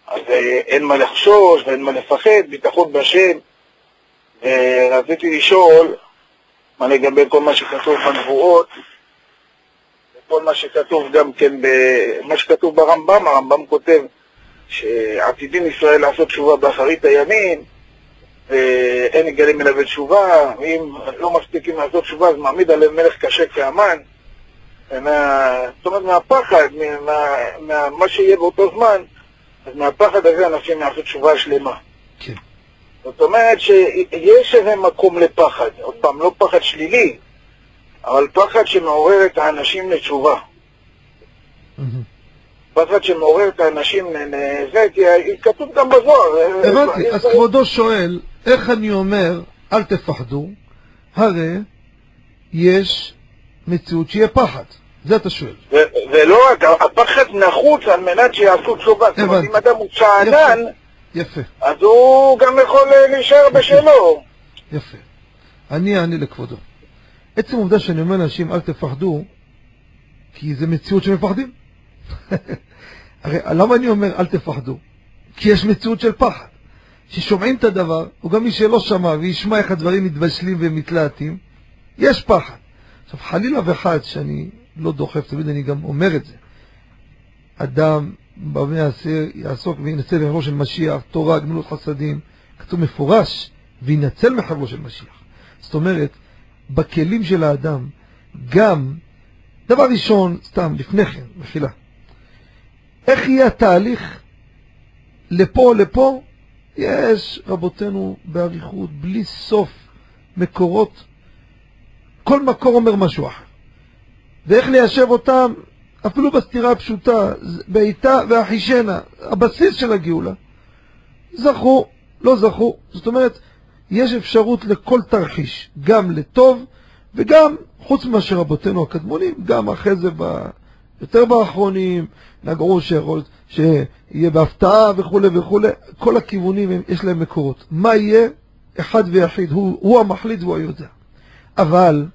[SPEAKER 8] אז אין מה לחשוש ואין מה לפחד, ביטחון בהשם. ורציתי לשאול מה לגבי כל מה שכתוב בנבואות, וכל מה שכתוב גם כן, מה שכתוב ברמב"ם, הרמב"ם כותב שעתידים ישראל לעשות תשובה באחרית הימים, ואין יגלים אלא בתשובה, ואם לא מספיקים לעשות תשובה אז מעמיד עליהם מלך קשה כאמן. ומה, זאת אומרת מהפחד, מה, מה, מה שיהיה באותו זמן, אז מהפחד הזה אנשים יעשו תשובה שלמה.
[SPEAKER 1] כן.
[SPEAKER 8] זאת אומרת שיש איזה מקום לפחד, עוד פעם, לא פחד שלילי, אבל פחד שמעורר את האנשים לתשובה. פחד שמעורר את האנשים לזה, כי כתוב גם בזוהר.
[SPEAKER 1] הבנתי, אז כבודו שואל, איך אני אומר, אל תפחדו, הרי יש מציאות שיהיה פחד. זה אתה שואל.
[SPEAKER 8] ולא רק, הפחד נחוץ על מנת שיעשו תשובה. זאת אומרת, אם אדם הוא שאנן,
[SPEAKER 1] יפה.
[SPEAKER 8] אז הוא גם יכול להישאר בשלו.
[SPEAKER 1] יפה. אני אענה לכבודו. עצם העובדה שאני אומר לאנשים אל תפחדו, כי זה מציאות שמפחדים. [LAUGHS] הרי למה אני אומר אל תפחדו? כי יש מציאות של פחד. ששומעים את הדבר, או גם מי שלא שמע וישמע איך הדברים מתבשלים ומתלהטים, יש פחד. עכשיו, חלילה וחס, שאני לא דוחף, תמיד אני גם אומר את זה. אדם במה יעשה, יעסוק וינצל מחברו של משיח, תורה, גמילות חסדים, כתוב מפורש, וינצל מחברו של משיח. זאת אומרת, בכלים של האדם, גם, דבר ראשון, סתם, לפני כן, מחילה, איך יהיה התהליך לפה לפה? יש, רבותינו, באריכות, בלי סוף מקורות, כל מקור אומר משהו אחר. ואיך ליישב אותם, אפילו בסתירה הפשוטה, בעיטה ואחישנה, הבסיס של הגאולה. זכו, לא זכו, זאת אומרת, יש אפשרות לכל תרחיש, גם לטוב וגם, חוץ מאשר רבותינו הקדמונים, גם אחרי זה ב... יותר באחרונים, נגעו שיכול, שיהיה בהפתעה וכולי וכולי, כל הכיוונים הם, יש להם מקורות. מה יהיה? אחד ויחיד, הוא, הוא המחליט והוא היודע. אבל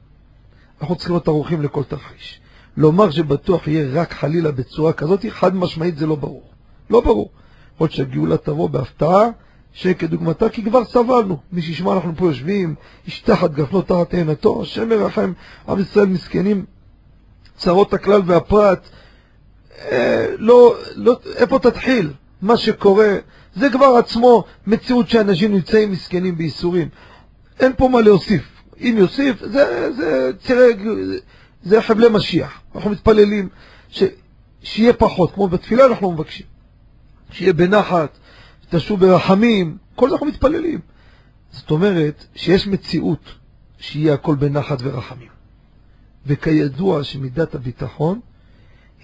[SPEAKER 1] אנחנו צריכים להיות ערוכים לכל תרחיש. לומר שבטוח יהיה רק חלילה בצורה כזאת, חד משמעית זה לא ברור. לא ברור. להיות שהגאולה תבוא בהפתעה, שכדוגמתה, כי כבר סבלנו. מי שישמע, אנחנו פה יושבים, איש תחת גפנו תחת תאנתו, השם ירחם, עם ישראל מסכנים, צרות הכלל והפרט. אה, לא, לא, איפה תתחיל? מה שקורה, זה כבר עצמו מציאות שאנשים נמצאים מסכנים בייסורים. אין פה מה להוסיף. אם יוסיף, זה, זה, צירי, זה, חבלי משיח. אנחנו מתפללים ש, שיהיה פחות, כמו בתפילה אנחנו מבקשים. שיהיה בנחת, תשוב ברחמים, כל זה אנחנו מתפללים. זאת אומרת שיש מציאות שיהיה הכל בנחת ורחמים. וכידוע שמידת הביטחון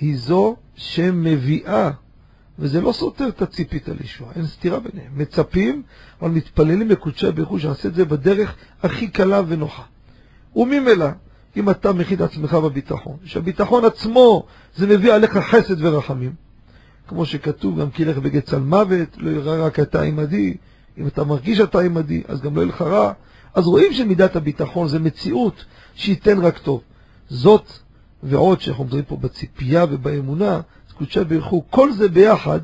[SPEAKER 1] היא זו שמביאה, וזה לא סותר את הציפית על ישועה, אין סתירה ביניהם. מצפים, אבל מתפללים לקודשי הברכו שעשה את זה בדרך הכי קלה ונוחה. וממילא, אם אתה מכין את עצמך בביטחון, שהביטחון עצמו זה מביא עליך חסד ורחמים, כמו שכתוב, גם כי ילך בגץ על מוות, לא יראה רק אתה עמדי, אם אתה מרגיש אתה עמדי, אז גם לא יהיה לך רע. אז רואים שמידת הביטחון זה מציאות שייתן רק טוב. זאת ועוד שאנחנו מדברים פה בציפייה ובאמונה, קודשי ברכו, כל זה ביחד,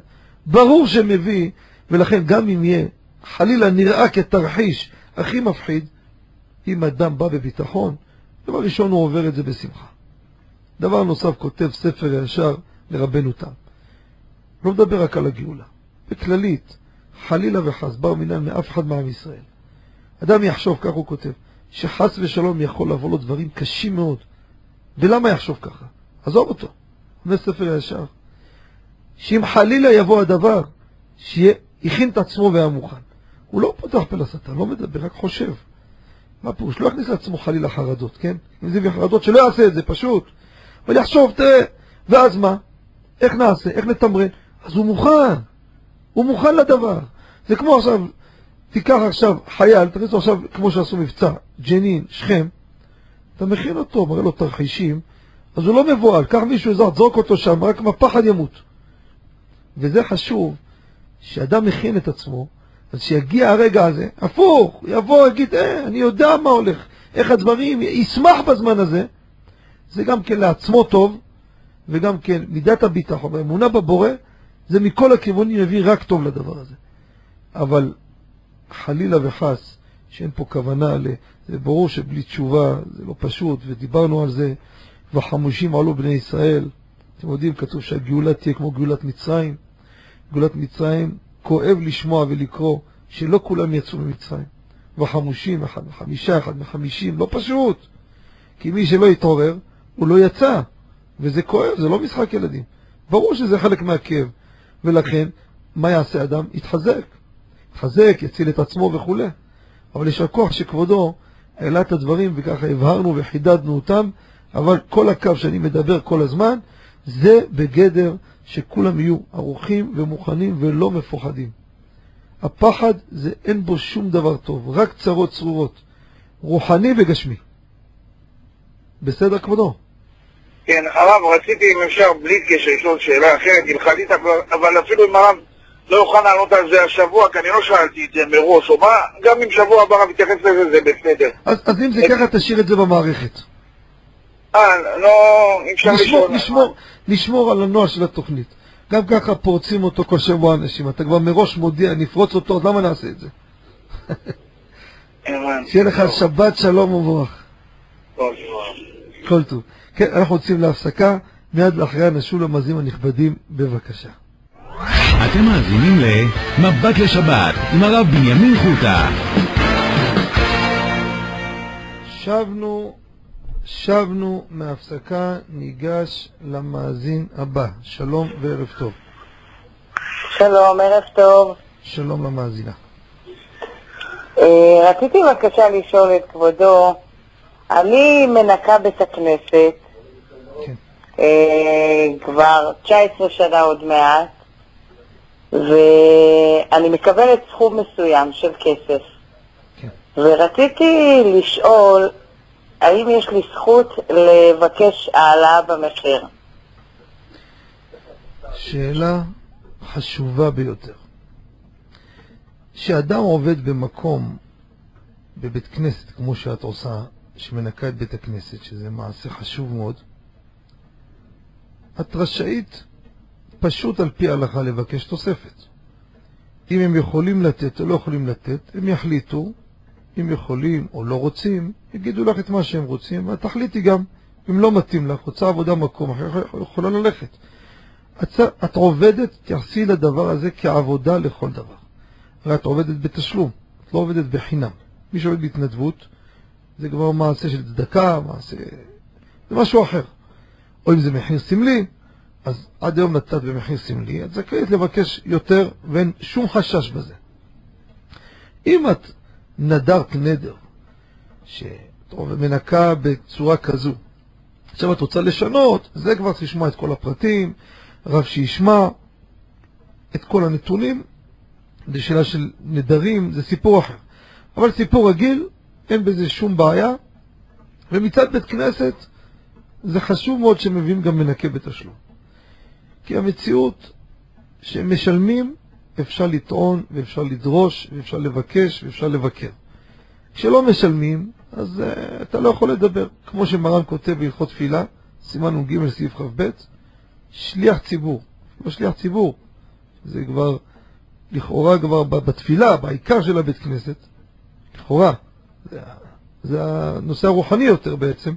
[SPEAKER 1] ברור שמביא, ולכן גם אם יהיה חלילה נראה כתרחיש הכי מפחיד, אם אדם בא בביטחון, דבר ראשון הוא עובר את זה בשמחה. דבר נוסף, כותב ספר ישר לרבנו תם. לא מדבר רק על הגאולה. בכללית, חלילה וחס, בר מינן מאף אחד מעם ישראל. אדם יחשוב, כך הוא כותב, שחס ושלום יכול לבוא לו דברים קשים מאוד. ולמה יחשוב ככה? עזוב אותו. אומר ספר הישר. שאם חלילה יבוא הדבר, שהכין את עצמו והיה מוכן. הוא לא פותח פה לשטן, לא מדבר, רק חושב. מה פירוש? לא יכניס לעצמו חלילה חרדות, כן? אם זה בחרדות, שלא יעשה את זה, פשוט. אבל יחשוב, תראה, ואז מה? איך נעשה? איך נתמרן? אז הוא מוכן. הוא מוכן לדבר. זה כמו עכשיו, תיקח עכשיו חייל, תכניס לו עכשיו, כמו שעשו מבצע, ג'נין, שכם, אתה מכין אותו, מראה לו תרחישים, אז הוא לא מבוהל, קח מישהו זר, זרוק אותו שם, רק מהפחד ימות. וזה חשוב, שאדם מכין את עצמו, אז שיגיע הרגע הזה, הפוך, יבוא, יגיד, אה, אני יודע מה הולך, איך הדברים, ישמח בזמן הזה. זה גם כן לעצמו טוב, וגם כן מידת הביטחון, האמונה בבורא, זה מכל הכיוונים יביא רק טוב לדבר הזה. אבל חלילה וחס, שאין פה כוונה, ל... זה ברור שבלי תשובה זה לא פשוט, ודיברנו על זה, וחמושים עלו בני ישראל. אתם יודעים, כתוב שהגאולה תהיה כמו גאולת מצרים. גאולת מצרים, כואב לשמוע ולקרוא שלא כולם יצאו ממצרים. וחמושים, אחד מחמישה, אחד מחמישים, לא פשוט. כי מי שלא יתעורר, הוא לא יצא. וזה כואב, זה לא משחק ילדים. ברור שזה חלק מהכאב. ולכן, מה יעשה אדם? יתחזק. יתחזק, יציל את עצמו וכו'. אבל יש הכוח שכבודו העלה את הדברים וככה הבהרנו וחידדנו אותם, אבל כל הקו שאני מדבר כל הזמן, זה בגדר שכולם יהיו ערוכים ומוכנים ולא מפוחדים. הפחד זה אין בו שום דבר טוב, רק צרות צרורות, רוחני וגשמי. בסדר כבודו?
[SPEAKER 9] כן, הרב, רציתי אם אפשר בלי קשר לשאול שאלה אחרת, הלכתית, אבל אפילו אם הרב לא יוכל לענות על זה השבוע, כי אני לא שאלתי את זה מראש, או מה, גם אם שבוע הבא הרב יתייחס לזה, זה בסדר.
[SPEAKER 1] אז, אז אם זה ככה, תשאיר את זה במערכת.
[SPEAKER 9] אה, לא, אי אפשר
[SPEAKER 1] נשמור,
[SPEAKER 9] לשאול.
[SPEAKER 1] נשמור, נשמור על הנוהל של התוכנית. גם ככה פורצים אותו כל שבוע אנשים, אתה כבר מראש מודיע, נפרוץ אותו, אז למה נעשה את זה? שיהיה לך שבת שלום
[SPEAKER 9] טוב.
[SPEAKER 1] כל טוב. כן, אנחנו יוצאים להפסקה, מיד לאחריה נשוב למאזינים הנכבדים, בבקשה.
[SPEAKER 2] אתם מאזינים ל"מבט לשבת" עם הרב בנימין חוטה.
[SPEAKER 1] שבנו, שבנו מההפסקה, ניגש למאזין הבא. שלום וערב טוב.
[SPEAKER 10] שלום, ערב טוב.
[SPEAKER 1] שלום למאזינה.
[SPEAKER 10] אה, רציתי בבקשה לשאול את כבודו, אני מנקה בית הכנסת
[SPEAKER 1] כן.
[SPEAKER 10] אה, כבר 19 שנה עוד מעט, ואני מקבלת סכום מסוים של כסף.
[SPEAKER 1] כן.
[SPEAKER 10] ורציתי לשאול, האם יש לי זכות לבקש העלאה במחיר?
[SPEAKER 1] שאלה חשובה ביותר. כשאדם עובד במקום, בבית כנסת, כמו שאת עושה, שמנקה את בית הכנסת, שזה מעשה חשוב מאוד, את רשאית פשוט על פי ההלכה לבקש תוספת. אם הם יכולים לתת או לא יכולים לתת, הם יחליטו, אם יכולים או לא רוצים, יגידו לך את מה שהם רוצים, ואת תחליטי גם, אם לא מתאים לך, רוצה עבודה במקום אחר, יכולה ללכת. את, את עובדת, תייחסי לדבר הזה כעבודה לכל דבר. הרי את עובדת בתשלום, את לא עובדת בחינם. מי שעובד בהתנדבות, זה כבר מעשה של צדקה, מעשה... זה משהו אחר. או אם זה מחיר סמלי, אז עד היום נתת במחיר סמלי, את זכאית לבקש יותר ואין שום חשש בזה. אם את נדרת נדר, שאת מנקה בצורה כזו, עכשיו את רוצה לשנות, זה כבר צריך לשמוע את כל הפרטים, רב שישמע את כל הנתונים, זה שאלה של נדרים, זה סיפור אחר. אבל סיפור רגיל, אין בזה שום בעיה, ומצד בית כנסת, זה חשוב מאוד שמביאים גם מנקה בתשלום. כי המציאות שהם משלמים, אפשר לטעון, ואפשר לדרוש, ואפשר לבקש, ואפשר לבקר. כשלא משלמים, אז uh, אתה לא יכול לדבר. כמו שמרן כותב בהלכות תפילה, סימן נ"ג סעיף כ"ב, שליח ציבור. לא שליח ציבור, זה כבר, לכאורה כבר בתפילה, בעיקר של הבית כנסת, לכאורה, זה, זה הנושא הרוחני יותר בעצם,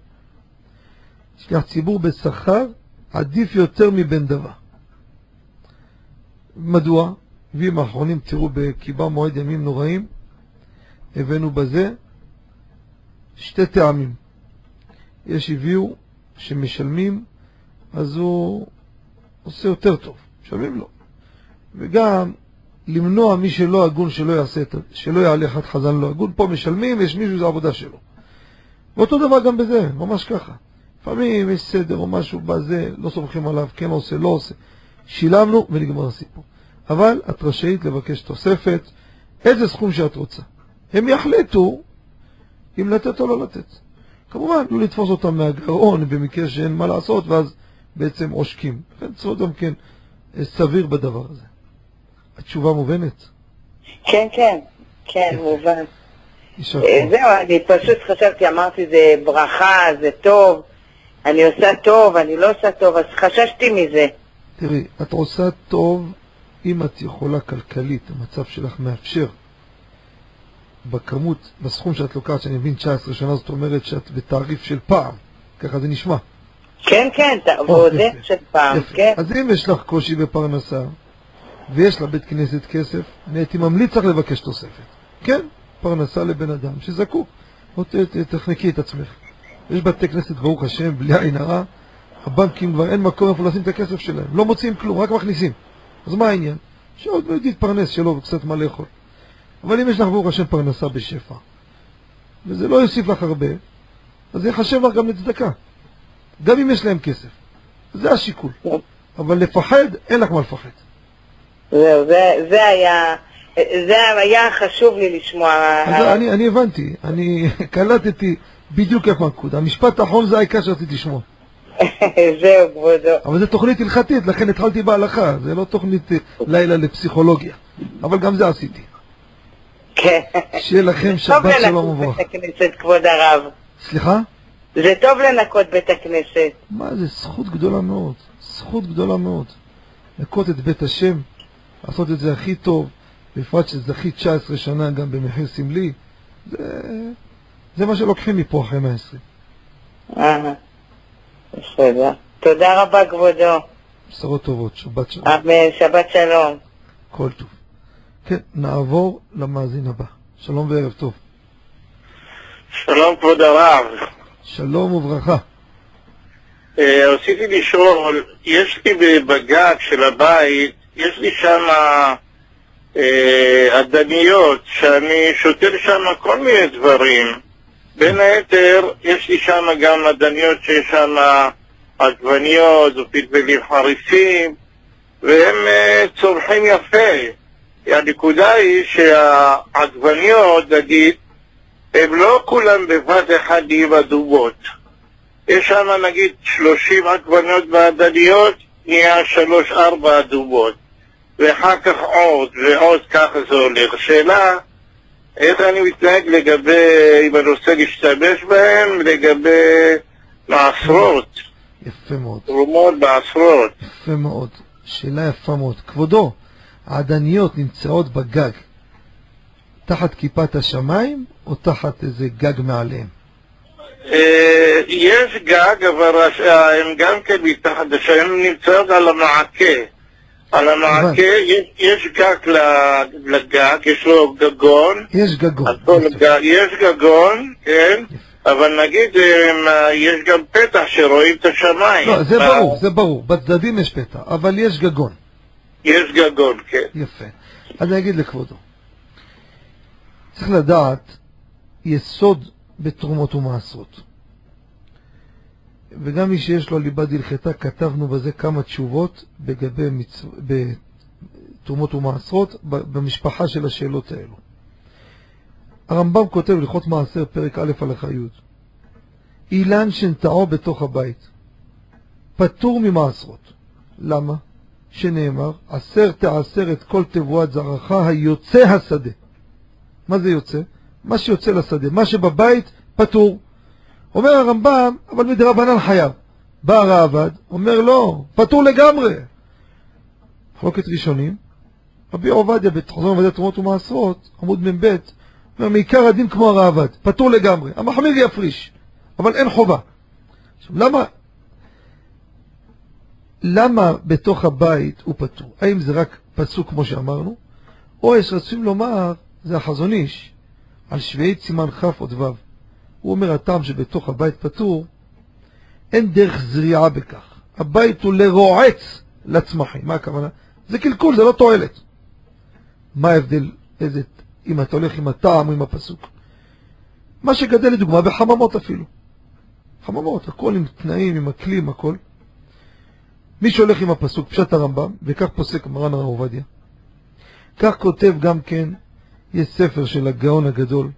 [SPEAKER 1] שליח ציבור בשכר עדיף יותר מבן דבר. מדוע? בימים האחרונים, תראו, בקיבה מועד ימים נוראים, הבאנו בזה שתי טעמים. יש הביאו שמשלמים, אז הוא עושה יותר טוב, משלמים לו. וגם למנוע מי שלא הגון שלא יעשה שלא יעלה אחד חזן לא הגון, פה משלמים, יש מישהו, זו עבודה שלו. ואותו דבר גם בזה, ממש ככה. לפעמים יש סדר או משהו בזה, לא סומכים עליו, כן עושה, לא עושה. שילמנו ונגמר הסיפור. אבל את רשאית לבקש תוספת, איזה סכום שאת רוצה. הם יחליטו אם לתת או לא לתת. כמובן, לא לתפוס אותם מהגרעון במקרה שאין מה לעשות, ואז בעצם עושקים. לכן צריך להיות גם כן אה, סביר בדבר הזה. התשובה מובנת?
[SPEAKER 10] כן, כן, כן, מובן. אה. זהו, אני פשוט חשבתי, אמרתי, זה ברכה, זה טוב, אני עושה טוב, אני לא עושה טוב, אז חששתי מזה.
[SPEAKER 1] תראי, את עושה טוב אם את יכולה כלכלית, המצב שלך מאפשר. בכמות, בסכום שאת לוקחת, שאני מבין 19 שנה, זאת אומרת שאת בתעריף של פעם, ככה זה נשמע.
[SPEAKER 10] כן, כן, ת-
[SPEAKER 1] או,
[SPEAKER 10] ועוד
[SPEAKER 1] יפה.
[SPEAKER 10] איך של פעם,
[SPEAKER 1] יפה.
[SPEAKER 10] כן.
[SPEAKER 1] אז אם יש לך קושי בפרנסה, ויש לבית כנסת כסף, אני הייתי ממליץ לך לבקש תוספת. כן, פרנסה לבן אדם שזקוק. תחנקי את עצמך. יש בתי כנסת, ברוך השם, בלי עין הרע, הבנקים כבר אין מקום איפה לשים את הכסף שלהם. לא מוציאים כלום, רק מכניסים. אז מה העניין? שעוד לא יתפרנס, שיהיה לו קצת מה לאכול. אבל אם יש לך ברוך השם פרנסה בשפע, וזה לא יוסיף לך הרבה, אז זה יחשב לך גם לצדקה. גם אם יש להם כסף. זה השיקול. אבל לפחד, אין לך מה לפחד.
[SPEAKER 10] זהו, זה- זה היה, זה היה חשוב לי לשמוע.
[SPEAKER 1] אז אני, אני הבנתי, אני [LAUGHS] קלטתי בדיוק איפה הנקודה. המשפט האחרון זה העיקר שרציתי לשמוע. [LAUGHS]
[SPEAKER 10] זהו, כבודו.
[SPEAKER 1] אבל זו תוכנית הלכתית, לכן התחלתי בהלכה. זה לא תוכנית אה, לילה לפסיכולוגיה. אבל גם זה עשיתי.
[SPEAKER 10] כן.
[SPEAKER 1] שיהיה לכם
[SPEAKER 10] טוב
[SPEAKER 1] שבת שלום
[SPEAKER 10] לנקות
[SPEAKER 1] וברכה.
[SPEAKER 10] בית הכנסת, כבוד הרב.
[SPEAKER 1] סליחה?
[SPEAKER 10] זה טוב לנקות בית הכנסת.
[SPEAKER 1] מה זה זכות גדולה מאוד. זכות גדולה מאוד. לנקות את בית השם, לעשות את זה הכי טוב, בפרט שזכית 19 שנה גם במחיר סמלי, זה, זה מה שלוקחים מפה אחרי 120.
[SPEAKER 10] אה, בסדר. תודה רבה, כבודו.
[SPEAKER 1] בשורות טובות, שבת שלום,
[SPEAKER 10] אמן, שבת שלום.
[SPEAKER 1] כל טוב. כן, נעבור למאזין הבא. שלום וערב טוב.
[SPEAKER 9] שלום כבוד הרב.
[SPEAKER 1] שלום וברכה.
[SPEAKER 9] אה, רציתי לשאול, יש לי בגג של הבית, יש לי שם אה, אדניות, שאני שותל שם כל מיני דברים. בין היתר, יש לי שם גם אדניות שיש שם עגבניות ופלפלים חריפים, והם אה, צומחים יפה. הנקודה היא שהעגבניות, נגיד, הם לא כולם בבת אחד נהיים אדומות. יש שם נגיד 30 עגבניות מעדניות, נהיה 3-4 אדומות. ואחר כך עוד ועוד ככה זה הולך. השאלה, איך אני מתנהג לגבי, אם אני רוצה להשתמש בהם, לגבי מעשרות,
[SPEAKER 1] יפה מאוד.
[SPEAKER 9] תרומות בעשרות.
[SPEAKER 1] יפה מאוד. שאלה יפה מאוד. כבודו, העדניות נמצאות בגג תחת כיפת השמיים או תחת איזה גג מעליהם?
[SPEAKER 9] אה, יש גג, אבל הש- הם גם כן מתחת, שהן נמצאות על המעקה. על המעקה יש, יש גג לגג, יש לו גגון,
[SPEAKER 1] יש גגון.
[SPEAKER 9] הגג, יש גגון, כן, אבל נגיד אה, יש גם פתח שרואים את השמיים.
[SPEAKER 1] לא, זה ברור, זה ברור. בצדדים יש פתע, אבל יש גגון.
[SPEAKER 9] יש גגון, כן.
[SPEAKER 1] יפה. אז אני אגיד לכבודו. צריך לדעת יסוד בתרומות ומעשרות. וגם מי שיש לו ליבה דלחתה, כתבנו בזה כמה תשובות לגבי מצו... בתרומות ומעשרות במשפחה של השאלות האלו. הרמב"ם כותב הלכות מעשר פרק א' הלכה י' אילן שנטעו בתוך הבית פטור ממעשרות. למה? שנאמר, עשר תעשר את כל תבואת זרעך היוצא השדה. מה זה יוצא? מה שיוצא לשדה. מה שבבית, פטור. אומר הרמב"ם, אבל מדרבנן חייב. בא הרעב"ד, אומר לא, פטור לגמרי. מחלוקת ראשונים, רבי עובדיה בתחזון עובדיה תרומות ומעשרות, עמוד מ"ב, אומר מעיקר הדין כמו הרעב"ד, פטור לגמרי. המחמיר יפריש, אבל אין חובה. עכשיו, למה למה בתוך הבית הוא פטור? האם זה רק פסוק כמו שאמרנו, או יש רצים לומר, זה החזון איש, על שביעית סימן כ' עוד ו'. הוא אומר הטעם שבתוך הבית פטור, אין דרך זריעה בכך. הבית הוא לרועץ לצמחים. מה הכוונה? זה קלקול, זה לא תועלת. מה ההבדל, איזה, אם אתה הולך עם הטעם או עם הפסוק? מה שגדל לדוגמה בחממות אפילו. חממות, הכל עם תנאים, עם הכלים, הכל. מי שהולך עם הפסוק, פשט הרמב"ם, וכך פוסק מרן הרב עובדיה. כך כותב גם כן, יש ספר של הגאון הגדול,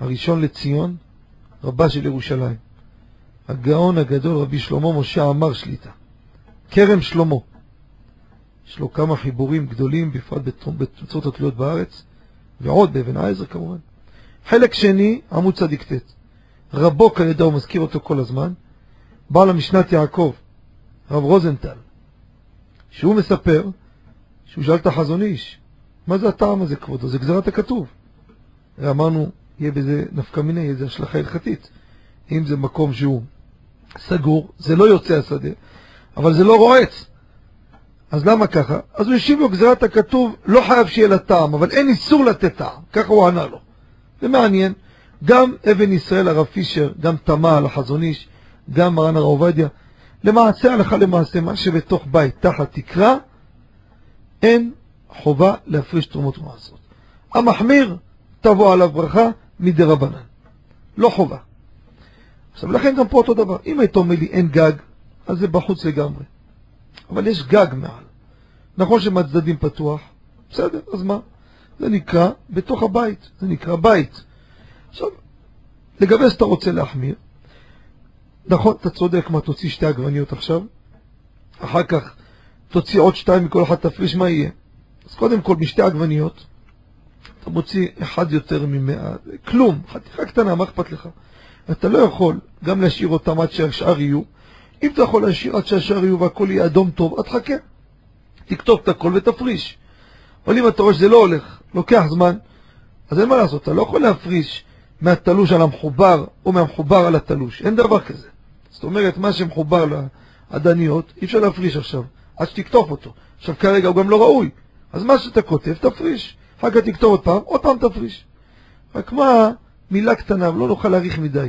[SPEAKER 1] הראשון לציון, רבה של ירושלים. הגאון הגדול רבי שלמה משה עמר שליטה. כרם שלמה. יש לו כמה חיבורים גדולים, בפרט בתוצאות התלויות בארץ, ועוד באבן העזר כמובן. חלק שני, עמוד צדיק ט'. רבו כידע, הוא מזכיר אותו כל הזמן, בעל המשנת יעקב, הרב רוזנטל, שהוא מספר שהוא שאל את החזון איש, מה זה הטעם הזה כבודו? זה גזרת הכתוב. אמרנו, יהיה בזה נפקא מיני, יהיה בזה השלכה הלכתית. אם זה מקום שהוא סגור, זה לא יוצא השדה, אבל זה לא רועץ. אז למה ככה? אז הוא השיב לו גזירת הכתוב, לא חייב שיהיה לה טעם, אבל אין איסור לתת טעם. ככה הוא ענה לו. זה מעניין. גם אבן ישראל הרב פישר, גם תמה על החזון איש, גם מרן הרב עובדיה, למעשה הלכה למעשה, מה שבתוך בית תחת תקרה, אין חובה להפריש תרומות ומעשרות. המחמיר, תבוא עליו ברכה מדרבנן. לא חובה. עכשיו, לכן גם פה אותו דבר. אם היית אומר לי אין גג, אז זה בחוץ לגמרי. אבל יש גג מעל. נכון שמהצדדים פתוח, בסדר, אז מה? זה נקרא בתוך הבית, זה נקרא בית. עכשיו, לגבי שאתה רוצה להחמיר, נכון, אתה צודק, מה, תוציא שתי עגבניות עכשיו, אחר כך תוציא עוד שתיים מכל אחת תפריש, מה יהיה? אז קודם כל, משתי עגבניות, אתה מוציא אחד יותר ממאה, כלום, חתיכה קטנה, מה אכפת לך? אתה לא יכול גם להשאיר אותם עד שהשאר יהיו. אם אתה יכול להשאיר עד שהשאר יהיו והכל יהיה אדום טוב, אז חכה. תכתוב את הכל ותפריש. אבל אם אתה רואה שזה לא הולך, לוקח זמן, אז אין מה לעשות, אתה לא יכול להפריש מהתלוש על המחובר או מהמחובר על התלוש, אין דבר כזה. זאת אומרת, מה שמחובר לעדניות, אי אפשר להפריש עכשיו, עד שתכתוב אותו. עכשיו כרגע הוא גם לא ראוי, אז מה שאתה כותב, תפריש. אחר כך תכתוב עוד פעם, עוד פעם תפריש. רק מה, מילה קטנה, ולא נוכל להאריך מדי.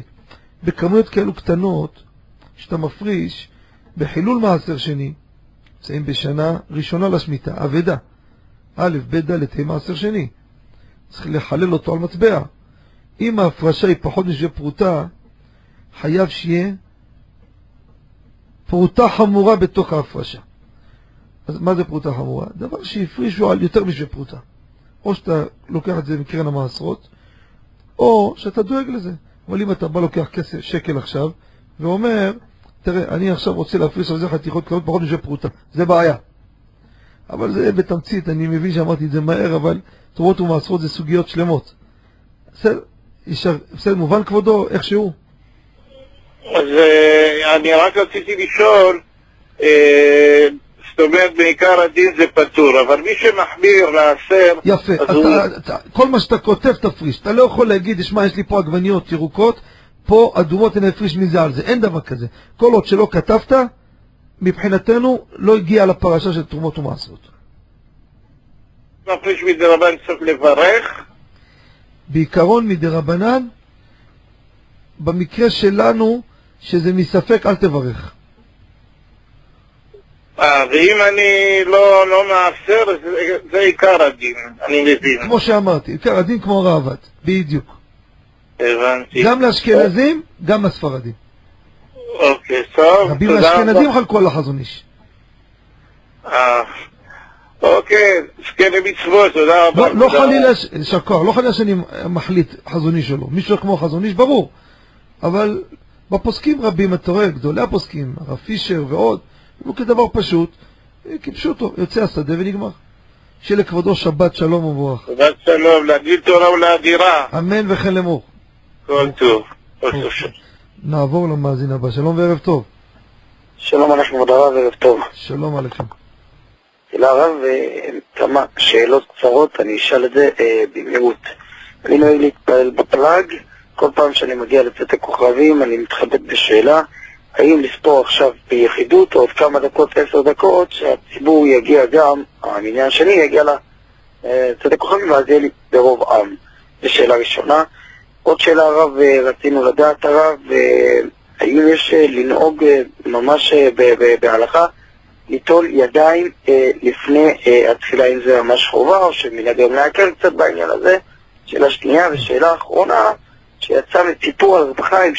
[SPEAKER 1] בכמויות כאלו קטנות, שאתה מפריש בחילול מעשר שני, נמצאים בשנה ראשונה לשמיטה, אבדה. א', ב', ד', ה' מעשר שני. צריך לחלל אותו על מטבע. אם ההפרשה היא פחות משווה פרוטה, חייב שיהיה פרוטה חמורה בתוך ההפרשה. אז מה זה פרוטה חמורה? דבר שהפרישו על יותר משווה פרוטה. או שאתה לוקח את זה מקרן המעשרות, או שאתה דואג לזה. אבל אם אתה בא לוקח כסף, שקל עכשיו, ואומר, תראה, אני עכשיו רוצה להפריש על זה חתיכות קטנות פחות משווה פרוטה. זה בעיה. אבל זה בתמצית, אני מבין שאמרתי את זה מהר, אבל תרומות ומעשרות זה סוגיות שלמות. בסדר, בסדר, מובן כבודו, איכשהו.
[SPEAKER 9] אז אה, אני רק רציתי לשאול, אה, זאת אומרת, בעיקר הדין זה פטור, אבל מי שמחמיר לעשר,
[SPEAKER 1] יפה,
[SPEAKER 9] אז
[SPEAKER 1] אתה,
[SPEAKER 9] הוא...
[SPEAKER 1] אתה, כל מה שאתה כותב תפריש. אתה לא יכול להגיד, שמע, יש לי פה עגבניות ירוקות, פה אדומות אני אפריש מזה על זה. אין דבר כזה. כל עוד שלא כתבת, מבחינתנו לא הגיע לפרשה של תרומות ומעשרות.
[SPEAKER 9] מפריש מדרבן צריך לברך,
[SPEAKER 1] בעיקרון מדרבנן, במקרה שלנו, שזה מספק, אל תברך.
[SPEAKER 9] אה, ואם אני לא, לא מאפשר, זה, זה עיקר הדין, אני מבין.
[SPEAKER 1] כמו שאמרתי, עיקר הדין כמו ראב"ד, בדיוק.
[SPEAKER 9] הבנתי.
[SPEAKER 1] גם לאשכנזים, גם לספרדים.
[SPEAKER 9] אוקיי, טוב,
[SPEAKER 1] רבים לאשכנזים. חלקו על החזון איש.
[SPEAKER 9] אה, אוקיי, זקני מצוות, תודה רבה.
[SPEAKER 1] לא, לא. חלילה, יישר כוח, לא חלילה שאני מחליט חזון איש או לא. מישהו כמו חזון איש, ברור. אבל בפוסקים רבים, אתה רואה, גדולי הפוסקים, הרב פישר ועוד, אמרו כדבר פשוט, אה, כפשוטו, יוצא השדה ונגמר. שיהיה לכבודו שבת שלום ומבורך.
[SPEAKER 9] שבת שלום, להגדיל תורה ולאדירה.
[SPEAKER 1] אמן וכן לאמור.
[SPEAKER 9] כל טוב. כל טוב.
[SPEAKER 1] נעבור למאזין הבא. שלום וערב טוב.
[SPEAKER 5] שלום עליך כבוד הרב, ערב טוב.
[SPEAKER 1] שלום עליכם.
[SPEAKER 5] שאלה הרב, אה, כמה שאלות קצרות, אני אשאל את זה אה, במהירות. אני נוהג להתפלל בפלאג, כל פעם שאני מגיע לצאת הכוכבים אני מתחבט בשאלה, האם לספור עכשיו ביחידות עוד כמה דקות, עשר דקות, שהציבור יגיע גם, המניין השני יגיע לצאת הכוכבים ואז יהיה לי ברוב עם. זו שאלה ראשונה. עוד שאלה הרב, אה, רצינו לדעת הרב, אה, האם יש אה, לנהוג אה, ממש אה, בהלכה ליטול ידיים אה, לפני אה, התפילה, אם זה ממש חובה, או שמנהג גם להקל קצת בעניין הזה. שאלה שנייה, ושאלה אחרונה, שיצא מסיפור על רב חיים,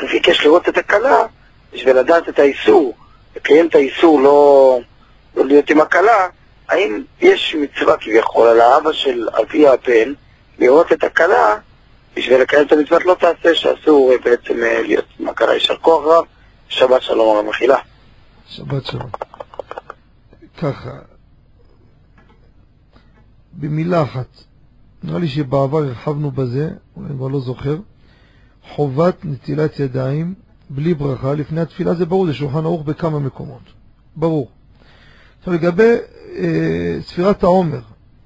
[SPEAKER 5] שביקש לראות את הכלה, בשביל לדעת את האיסור, לקיים את האיסור, לא, לא להיות עם הכלה, האם יש מצווה כביכול על האבא של אבי הבן, לראות את הכלה, בשביל לקיים את המצוות לא תעשה, שאסור בעצם אה, להיות עם הכלה. יישר כוח רב, שבת שלום הרב מחילה.
[SPEAKER 1] שבת שלום. ככה, במילה אחת, נראה לי שבעבר הרחבנו בזה, אני כבר לא זוכר, חובת נטילת ידיים בלי ברכה לפני התפילה, זה ברור, זה שולחן ערוך בכמה מקומות, ברור. עכשיו לגבי אה, ספירת העומר,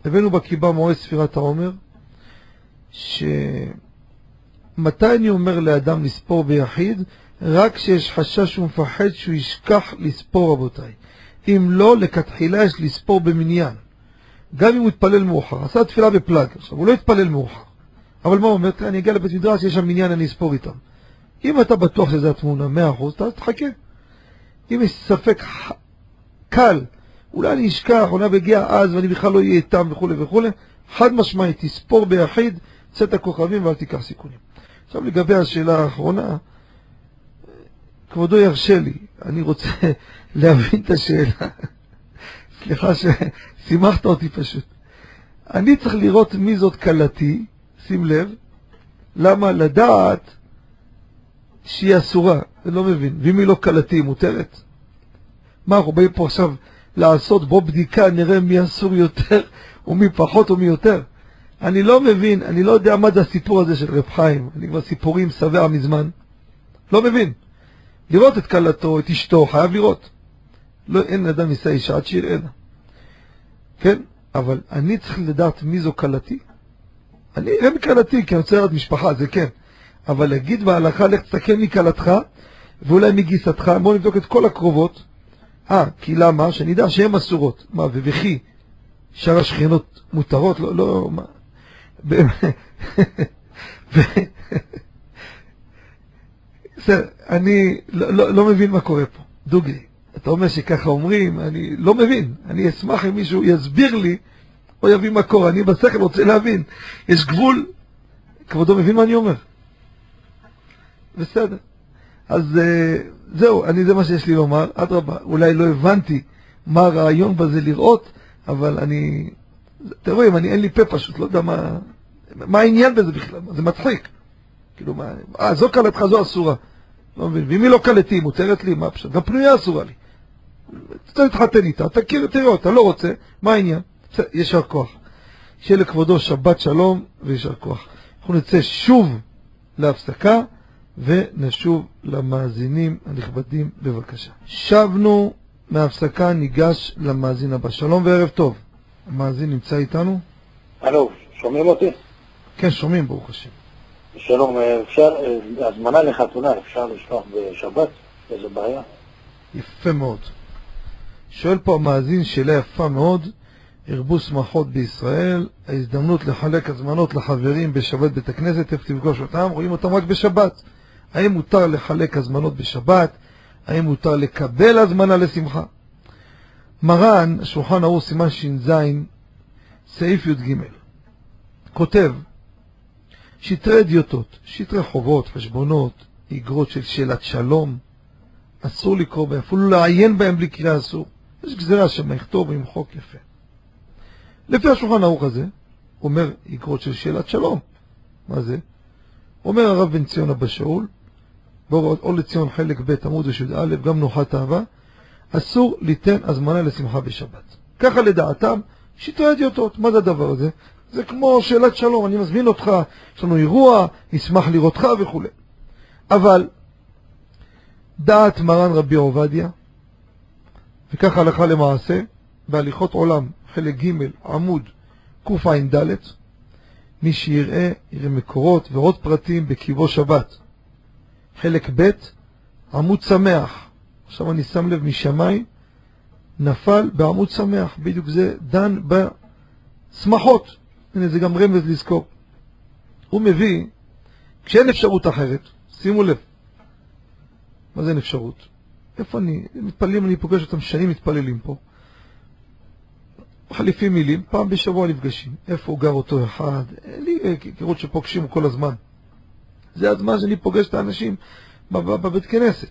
[SPEAKER 1] הבאנו בקיבה מועד ספירת העומר, שמתי אני אומר לאדם לספור ביחיד? רק כשיש חשש שהוא מפחד שהוא ישכח לספור רבותיי. אם לא, לכתחילה יש לספור במניין. גם אם הוא יתפלל מאוחר. עשה תפילה בפלאג, עכשיו הוא לא יתפלל מאוחר. אבל מה הוא אומר? אני אגיע לבית מדרש, יש שם מניין, אני אספור איתם. אם אתה בטוח שזו התמונה, מאה אחוז, אז תחכה. אם יש ספק ח- קל, אולי אני אשכח, אולי בגיע אז ואני בכלל לא אהיה איתם וכולי וכולי, חד משמעית, תספור ביחיד, צאת הכוכבים ואל תיקח סיכונים. עכשיו לגבי השאלה האחרונה, כבודו ירשה לי, אני רוצה [LAUGHS] להבין את השאלה. [LAUGHS] סליחה ששימחת אותי פשוט. אני צריך לראות מי זאת כלתי, שים לב, למה לדעת שהיא אסורה, אני לא מבין. ואם היא לא כלתי, היא מותרת? מה, אנחנו באים פה עכשיו לעשות בו בדיקה, נראה מי אסור יותר [LAUGHS] ומי פחות ומי יותר? אני לא מבין, אני לא יודע מה זה הסיפור הזה של רב חיים, אני כבר סיפורים שבע מזמן. לא מבין. לראות את כלתו, את אשתו, חייב לראות. לא, אין אדם יישא אישה עד שיראנה. כן? אבל אני צריך לדעת מי זו כלתי. אני אני רוצה לדעת משפחה, זה כן. אבל להגיד בהלכה, לך תסתכל מכלתך, ואולי מגיסתך, בואו נבדוק את כל הקרובות. אה, כי למה? שאני אדע שהן אסורות. מה, ובכי, שאר השכנות מותרות? לא, לא, מה... [LAUGHS] בסדר, אני לא, לא, לא מבין מה קורה פה. דוגרי, אתה אומר שככה אומרים, אני לא מבין. אני אשמח אם מישהו יסביר לי או יביא מקור. אני בשכל רוצה להבין. יש גבול. כבודו מבין מה אני אומר? בסדר. אז אה, זהו, אני זה מה שיש לי לומר. אדרבה, אולי לא הבנתי מה הרעיון בזה לראות, אבל אני... אתם רואים, אני אין לי פה פשוט, לא יודע מה... מה העניין בזה בכלל? זה מצחיק. כאילו, מה... אה, זו קלתך, זו אסורה. לא מבין. ואם היא לא קלתי, מותרת לי, מה פשוט? גם פנויה אסורה לי. אתה להתחתן איתה, תכיר, תראה אותה, לא רוצה, מה העניין? יישר כוח. שיהיה לכבודו שבת שלום ויישר כוח. אנחנו נצא שוב להפסקה ונשוב למאזינים הנכבדים בבקשה. שבנו מההפסקה, ניגש למאזין הבא. שלום וערב טוב. המאזין נמצא איתנו?
[SPEAKER 11] הלו, שומעים אותי?
[SPEAKER 1] כן, שומעים, ברוך השם.
[SPEAKER 11] שלום, אפשר, הזמנה לחתונה אפשר לשלוח בשבת? איזה בעיה?
[SPEAKER 1] יפה מאוד. שואל פה המאזין שאלה יפה מאוד, הרבו שמחות בישראל, ההזדמנות לחלק הזמנות לחברים בשבת בית הכנסת, איפה תפגוש אותם? רואים אותם רק בשבת. האם מותר לחלק הזמנות בשבת? האם מותר לקבל הזמנה לשמחה? מרן, שולחן ערוך סימן ש"ז, סעיף י"ג, כותב שטרי אדיוטות, שטרי חובות, חשבונות, איגרות של שאלת שלום, אסור לקרוא בהם, אפילו לעיין בהם בלי קריאה אסור. יש גזירה שם, יכתוב וימחוק יפה. לפי השולחן ערוך הזה, אומר איגרות של שאלת שלום. מה זה? אומר הרב בן ציון אבא שאול, בהוראות אור לציון חלק ב' עמוד י"א, גם נוחת אהבה, אסור ליתן הזמנה לשמחה בשבת. ככה לדעתם, שיטוי אדיוטות. מה זה הדבר הזה? זה כמו שאלת שלום, אני מזמין אותך, יש לנו אירוע, נשמח לראותך וכו'. אבל דעת מרן רבי עובדיה, וכך הלכה למעשה, בהליכות עולם, חלק ג' עמוד קע"ד, מי שיראה, יראה מקורות ועוד פרטים בקיבו שבת. חלק ב', עמוד שמח. עכשיו אני שם לב משמיים, נפל בעמוד שמח, בדיוק זה דן בשמחות. הנה זה גם רמז לזכור. הוא מביא, כשאין אפשרות אחרת, שימו לב, מה זה אין אפשרות? איפה אני? מתפללים, אני פוגש אותם שנים מתפללים פה. מחליפים מילים, פעם בשבוע נפגשים. איפה גר אותו אחד? לי היכרות שפוגשים כל הזמן. זה הזמן שאני פוגש את האנשים בבית כנסת.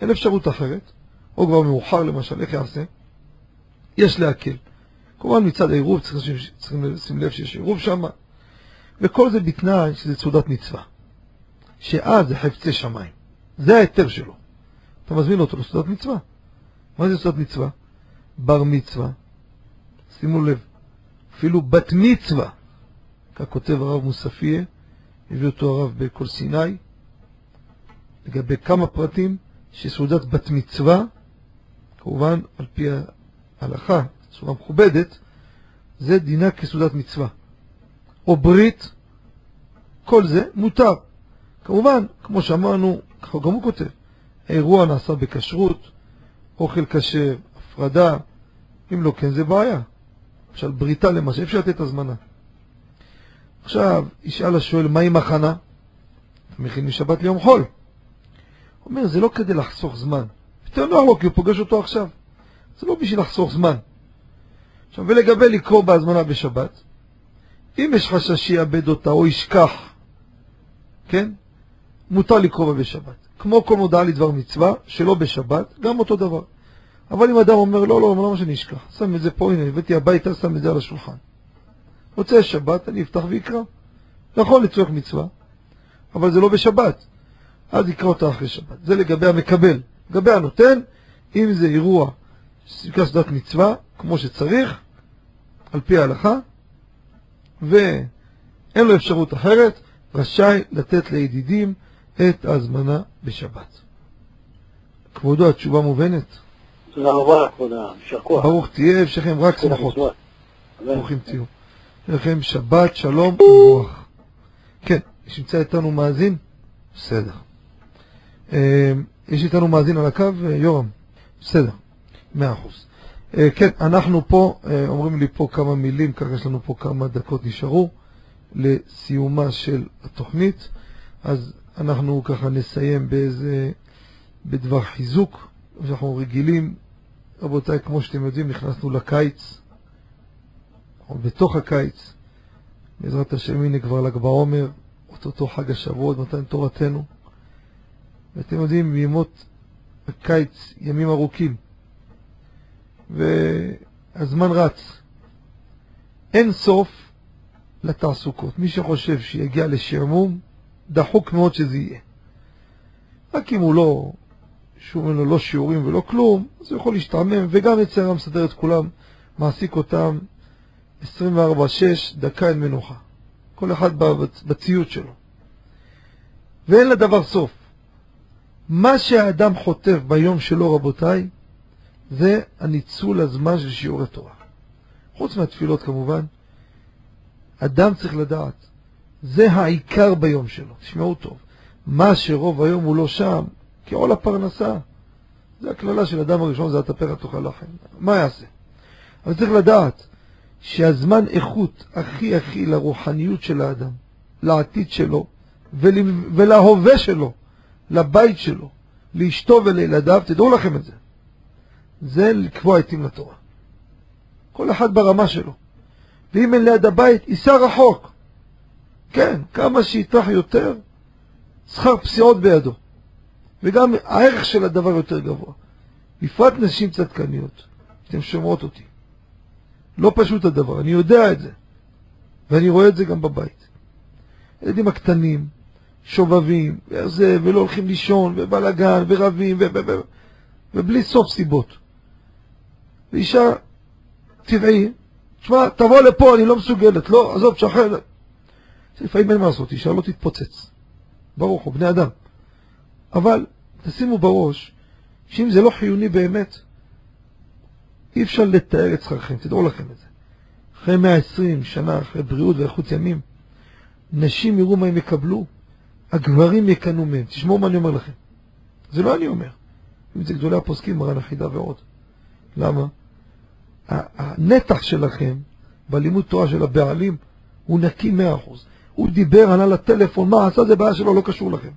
[SPEAKER 1] אין אפשרות אחרת, או כבר מאוחר למשל, איך יעשה? יש להקל. כמובן מצד העירוב צריכים, צריכים לשים לב שיש עירוב שם, וכל זה בתנאי שזה סעודת מצווה. שאז זה חפצי שמיים. זה ההיתר שלו. אתה מזמין אותו לסעודת מצווה. מה זה סעודת מצווה? בר מצווה, שימו לב, אפילו בת מצווה, כך כותב הרב מוספיה, הביא אותו הרב בכל סיני, לגבי כמה פרטים שסעודת בת מצווה, כמובן על פי ההלכה, בצורה מכובדת, זה דינה כסעודת מצווה. או ברית, כל זה מותר. כמובן, כמו שאמרנו, ככה גם הוא כותב, האירוע נעשה בכשרות, אוכל כשר, הפרדה, אם לא כן זה בעיה. למשל בריתה למשל, אפשר לתת הזמנה. עכשיו, ישאל השואל, מה עם הכנה? מכין משבת ליום חול. הוא אומר, זה לא כדי לחסוך זמן. יותר נוח לו, כי הוא פוגש אותו עכשיו. זה לא בשביל לחסוך זמן. עכשיו, ולגבי לקרוא בהזמנה בשבת, אם יש חשש שיאבד אותה או ישכח, כן? מותר לקרוא בה בשבת. כמו כל מודעה לדבר מצווה, שלא בשבת, גם אותו דבר. אבל אם אדם אומר, לא, לא, למה שאני אשכח? שם את זה פה, הנה, הבאתי הביתה, שם את זה על השולחן. רוצה שבת, אני אפתח ואקרא. נכון לצורך מצווה, אבל זה לא בשבת. אז יקרא אותה אחרי שבת. זה לגבי המקבל. לגבי הנותן, אם זה אירוע שנקרא סדת מצווה, כמו שצריך, על פי ההלכה, ואין לו אפשרות אחרת, רשאי לתת לידידים את ההזמנה בשבת. כבודו, התשובה מובנת?
[SPEAKER 11] תודה רבה, כבוד הרב, יישר כוח.
[SPEAKER 1] ברוך תהיה, המשכם רק שמחות. ברוכים תהיו. שיהיה לכם שבת, שלום וברוח. כן, יש נמצא איתנו מאזין? בסדר. אה, יש איתנו מאזין על הקו, אה, יורם? בסדר, מאה אחוז. אה, כן, אנחנו פה, אה, אומרים לי פה כמה מילים, ככה יש לנו פה כמה דקות נשארו לסיומה של התוכנית, אז אנחנו ככה נסיים באיזה, בדבר חיזוק, שאנחנו רגילים, רבותיי, כמו שאתם יודעים, נכנסנו לקיץ, או בתוך הקיץ, בעזרת השם, הנה כבר ל"ג בעומר, אותו חג השבועות, מתן תורתנו. ואתם יודעים, ימות הקיץ, ימים ארוכים, והזמן רץ. אין סוף לתעסוקות. מי שחושב שיגיע לשעמום, דחוק מאוד שזה יהיה. רק אם הוא לא, שוב אין לו לא שיעורים ולא כלום, אז הוא יכול להשתעמם, וגם יצר מסדר את כולם, מעסיק אותם 24-6, דקה אין מנוחה. כל אחד בצ- בציוד שלו. ואין לדבר סוף. מה שהאדם חוטף ביום שלו, רבותיי, זה הניצול הזמן של שיעורי תורה. חוץ מהתפילות כמובן, אדם צריך לדעת, זה העיקר ביום שלו. תשמעו טוב, מה שרוב היום הוא לא שם, כעול הפרנסה. זה הקללה של אדם הראשון, זה התפר תאכל לחם. מה יעשה? אבל צריך לדעת שהזמן איכות הכי הכי לרוחניות של האדם, לעתיד שלו ול- ולהווה שלו, לבית שלו, לאשתו ולילדיו, תדעו לכם את זה. זה לקבוע עתים לתורה. כל אחד ברמה שלו. ואם אין ליד הבית, ייסע רחוק. כן, כמה שיטרח יותר, שכר פסיעות בידו. וגם הערך של הדבר יותר גבוה. בפרט נשים צדקניות, אתן שומעות אותי. לא פשוט הדבר, אני יודע את זה. ואני רואה את זה גם בבית. הילדים הקטנים, שובבים, וזה, ולא הולכים לישון, ובלאגן, ורבים, ו- ו- ו- ובלי סוף סיבות. ואישה טבעי, תשמע, תבוא לפה, אני לא מסוגלת, לא, עזוב, תשחרר. לפעמים אין מה לעשות, אישה לא תתפוצץ. ברוך הוא, בני אדם. אבל תשימו בראש, שאם זה לא חיוני באמת, אי אפשר לתאר את שכרכם, תדעו לכם את זה. אחרי 120 שנה, אחרי בריאות ואיכות ימים, נשים יראו מה הם יקבלו, הגברים יקנו מהם. תשמעו מה אני אומר לכם. זה לא אני אומר. אם זה גדולי הפוסקים, מרן החידה ועוד. למה? הנתח שלכם בלימוד תורה של הבעלים הוא נקי מאה אחוז. הוא דיבר, ענה לטלפון, מה עשה זה בעיה שלו, לא קשור לכם.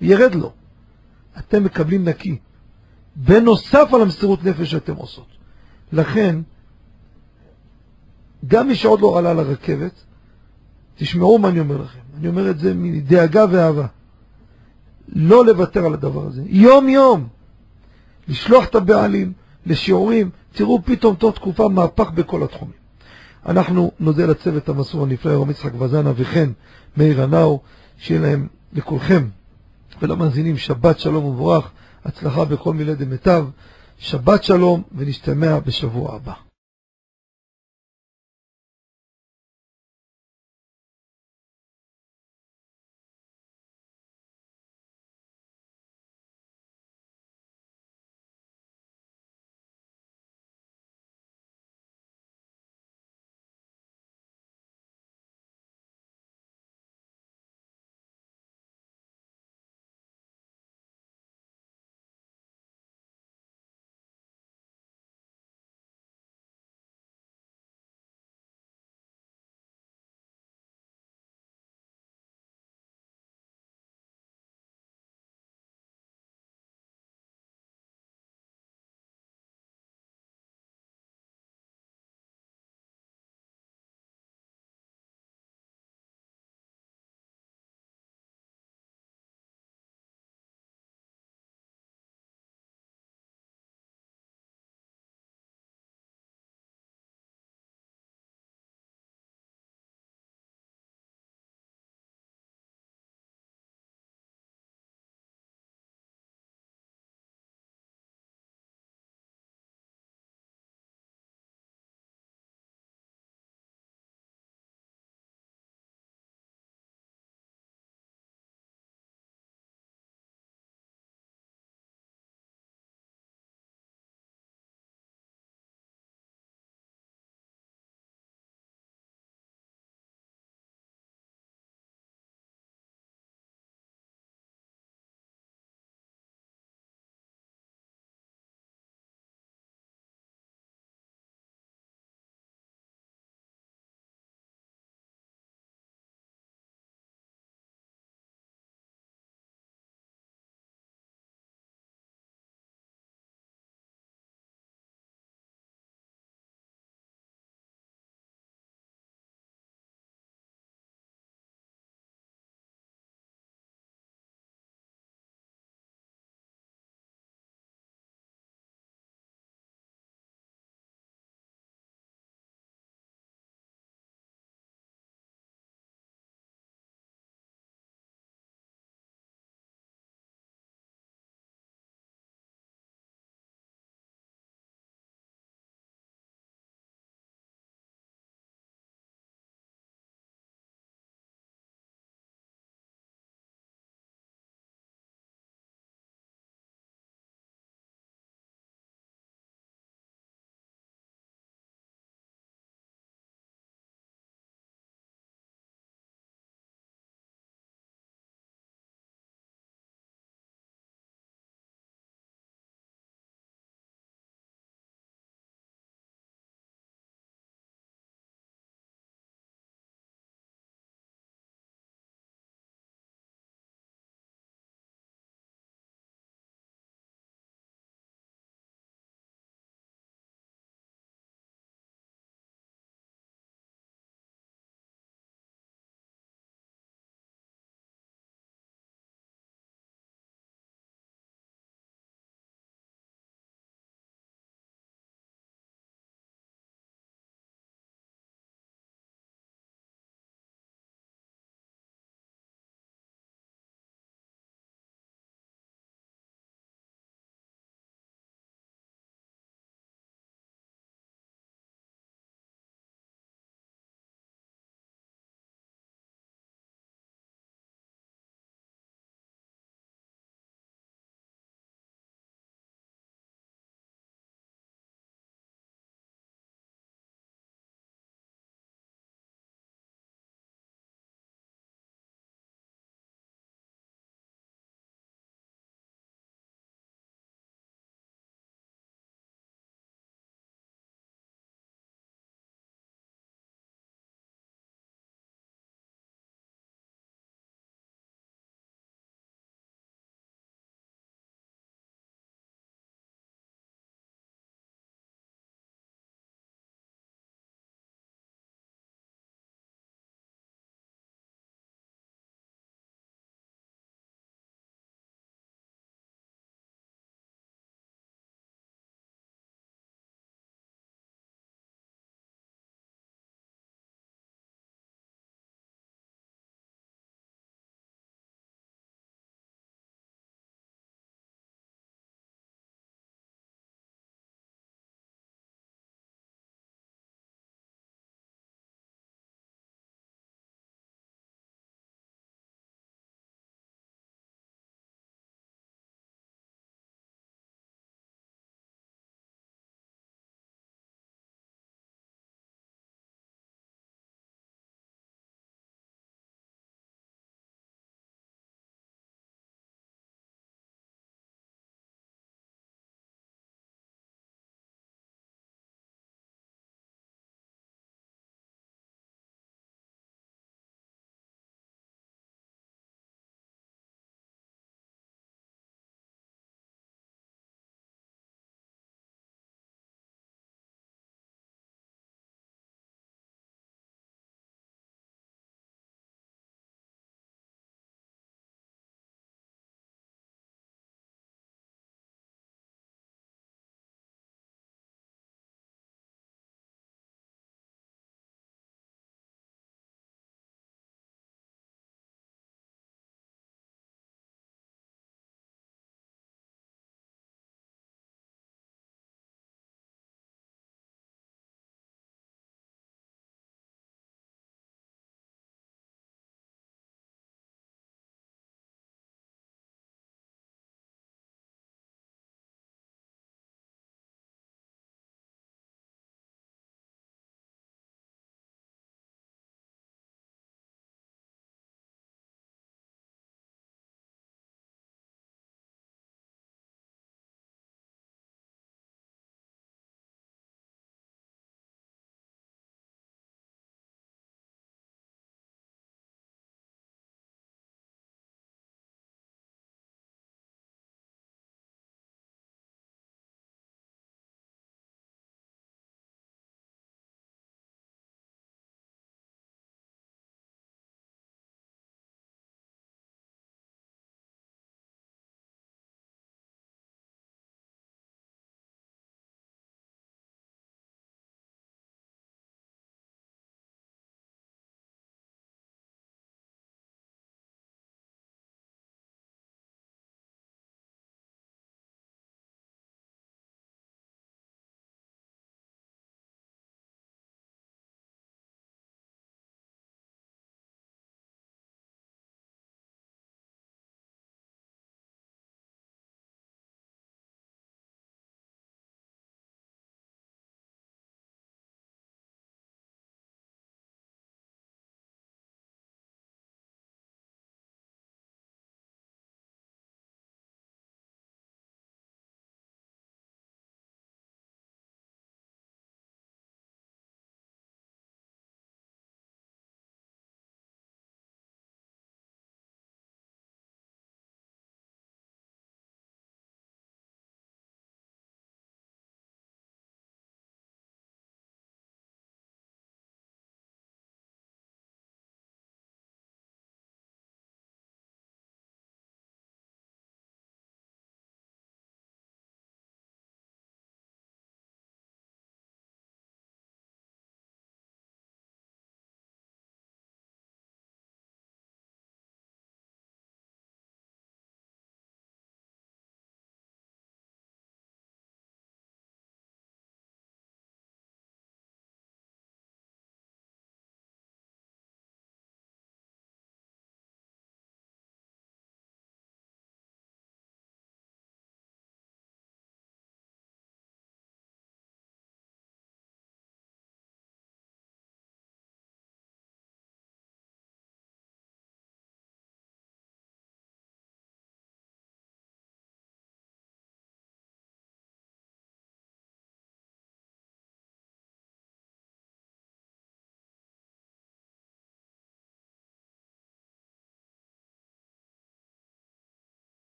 [SPEAKER 1] ירד לו. אתם מקבלים נקי. בנוסף על המסירות נפש שאתם עושות. לכן, גם מי שעוד לא עלה לרכבת, תשמעו מה אני אומר לכם. אני אומר את זה מדאגה ואהבה. לא לוותר על הדבר הזה. יום יום. לשלוח את הבעלים לשיעורים, תראו פתאום תוך תקופה מהפך בכל התחומים. אנחנו נודה לצוות המסור הנפלא, ירום יצחק וזנה וכן מאיר הנאו, שיהיה להם לכולכם ולמאזינים שבת שלום ומבורך, הצלחה בכל מילי דמיטב, שבת שלום ונשתמע בשבוע הבא.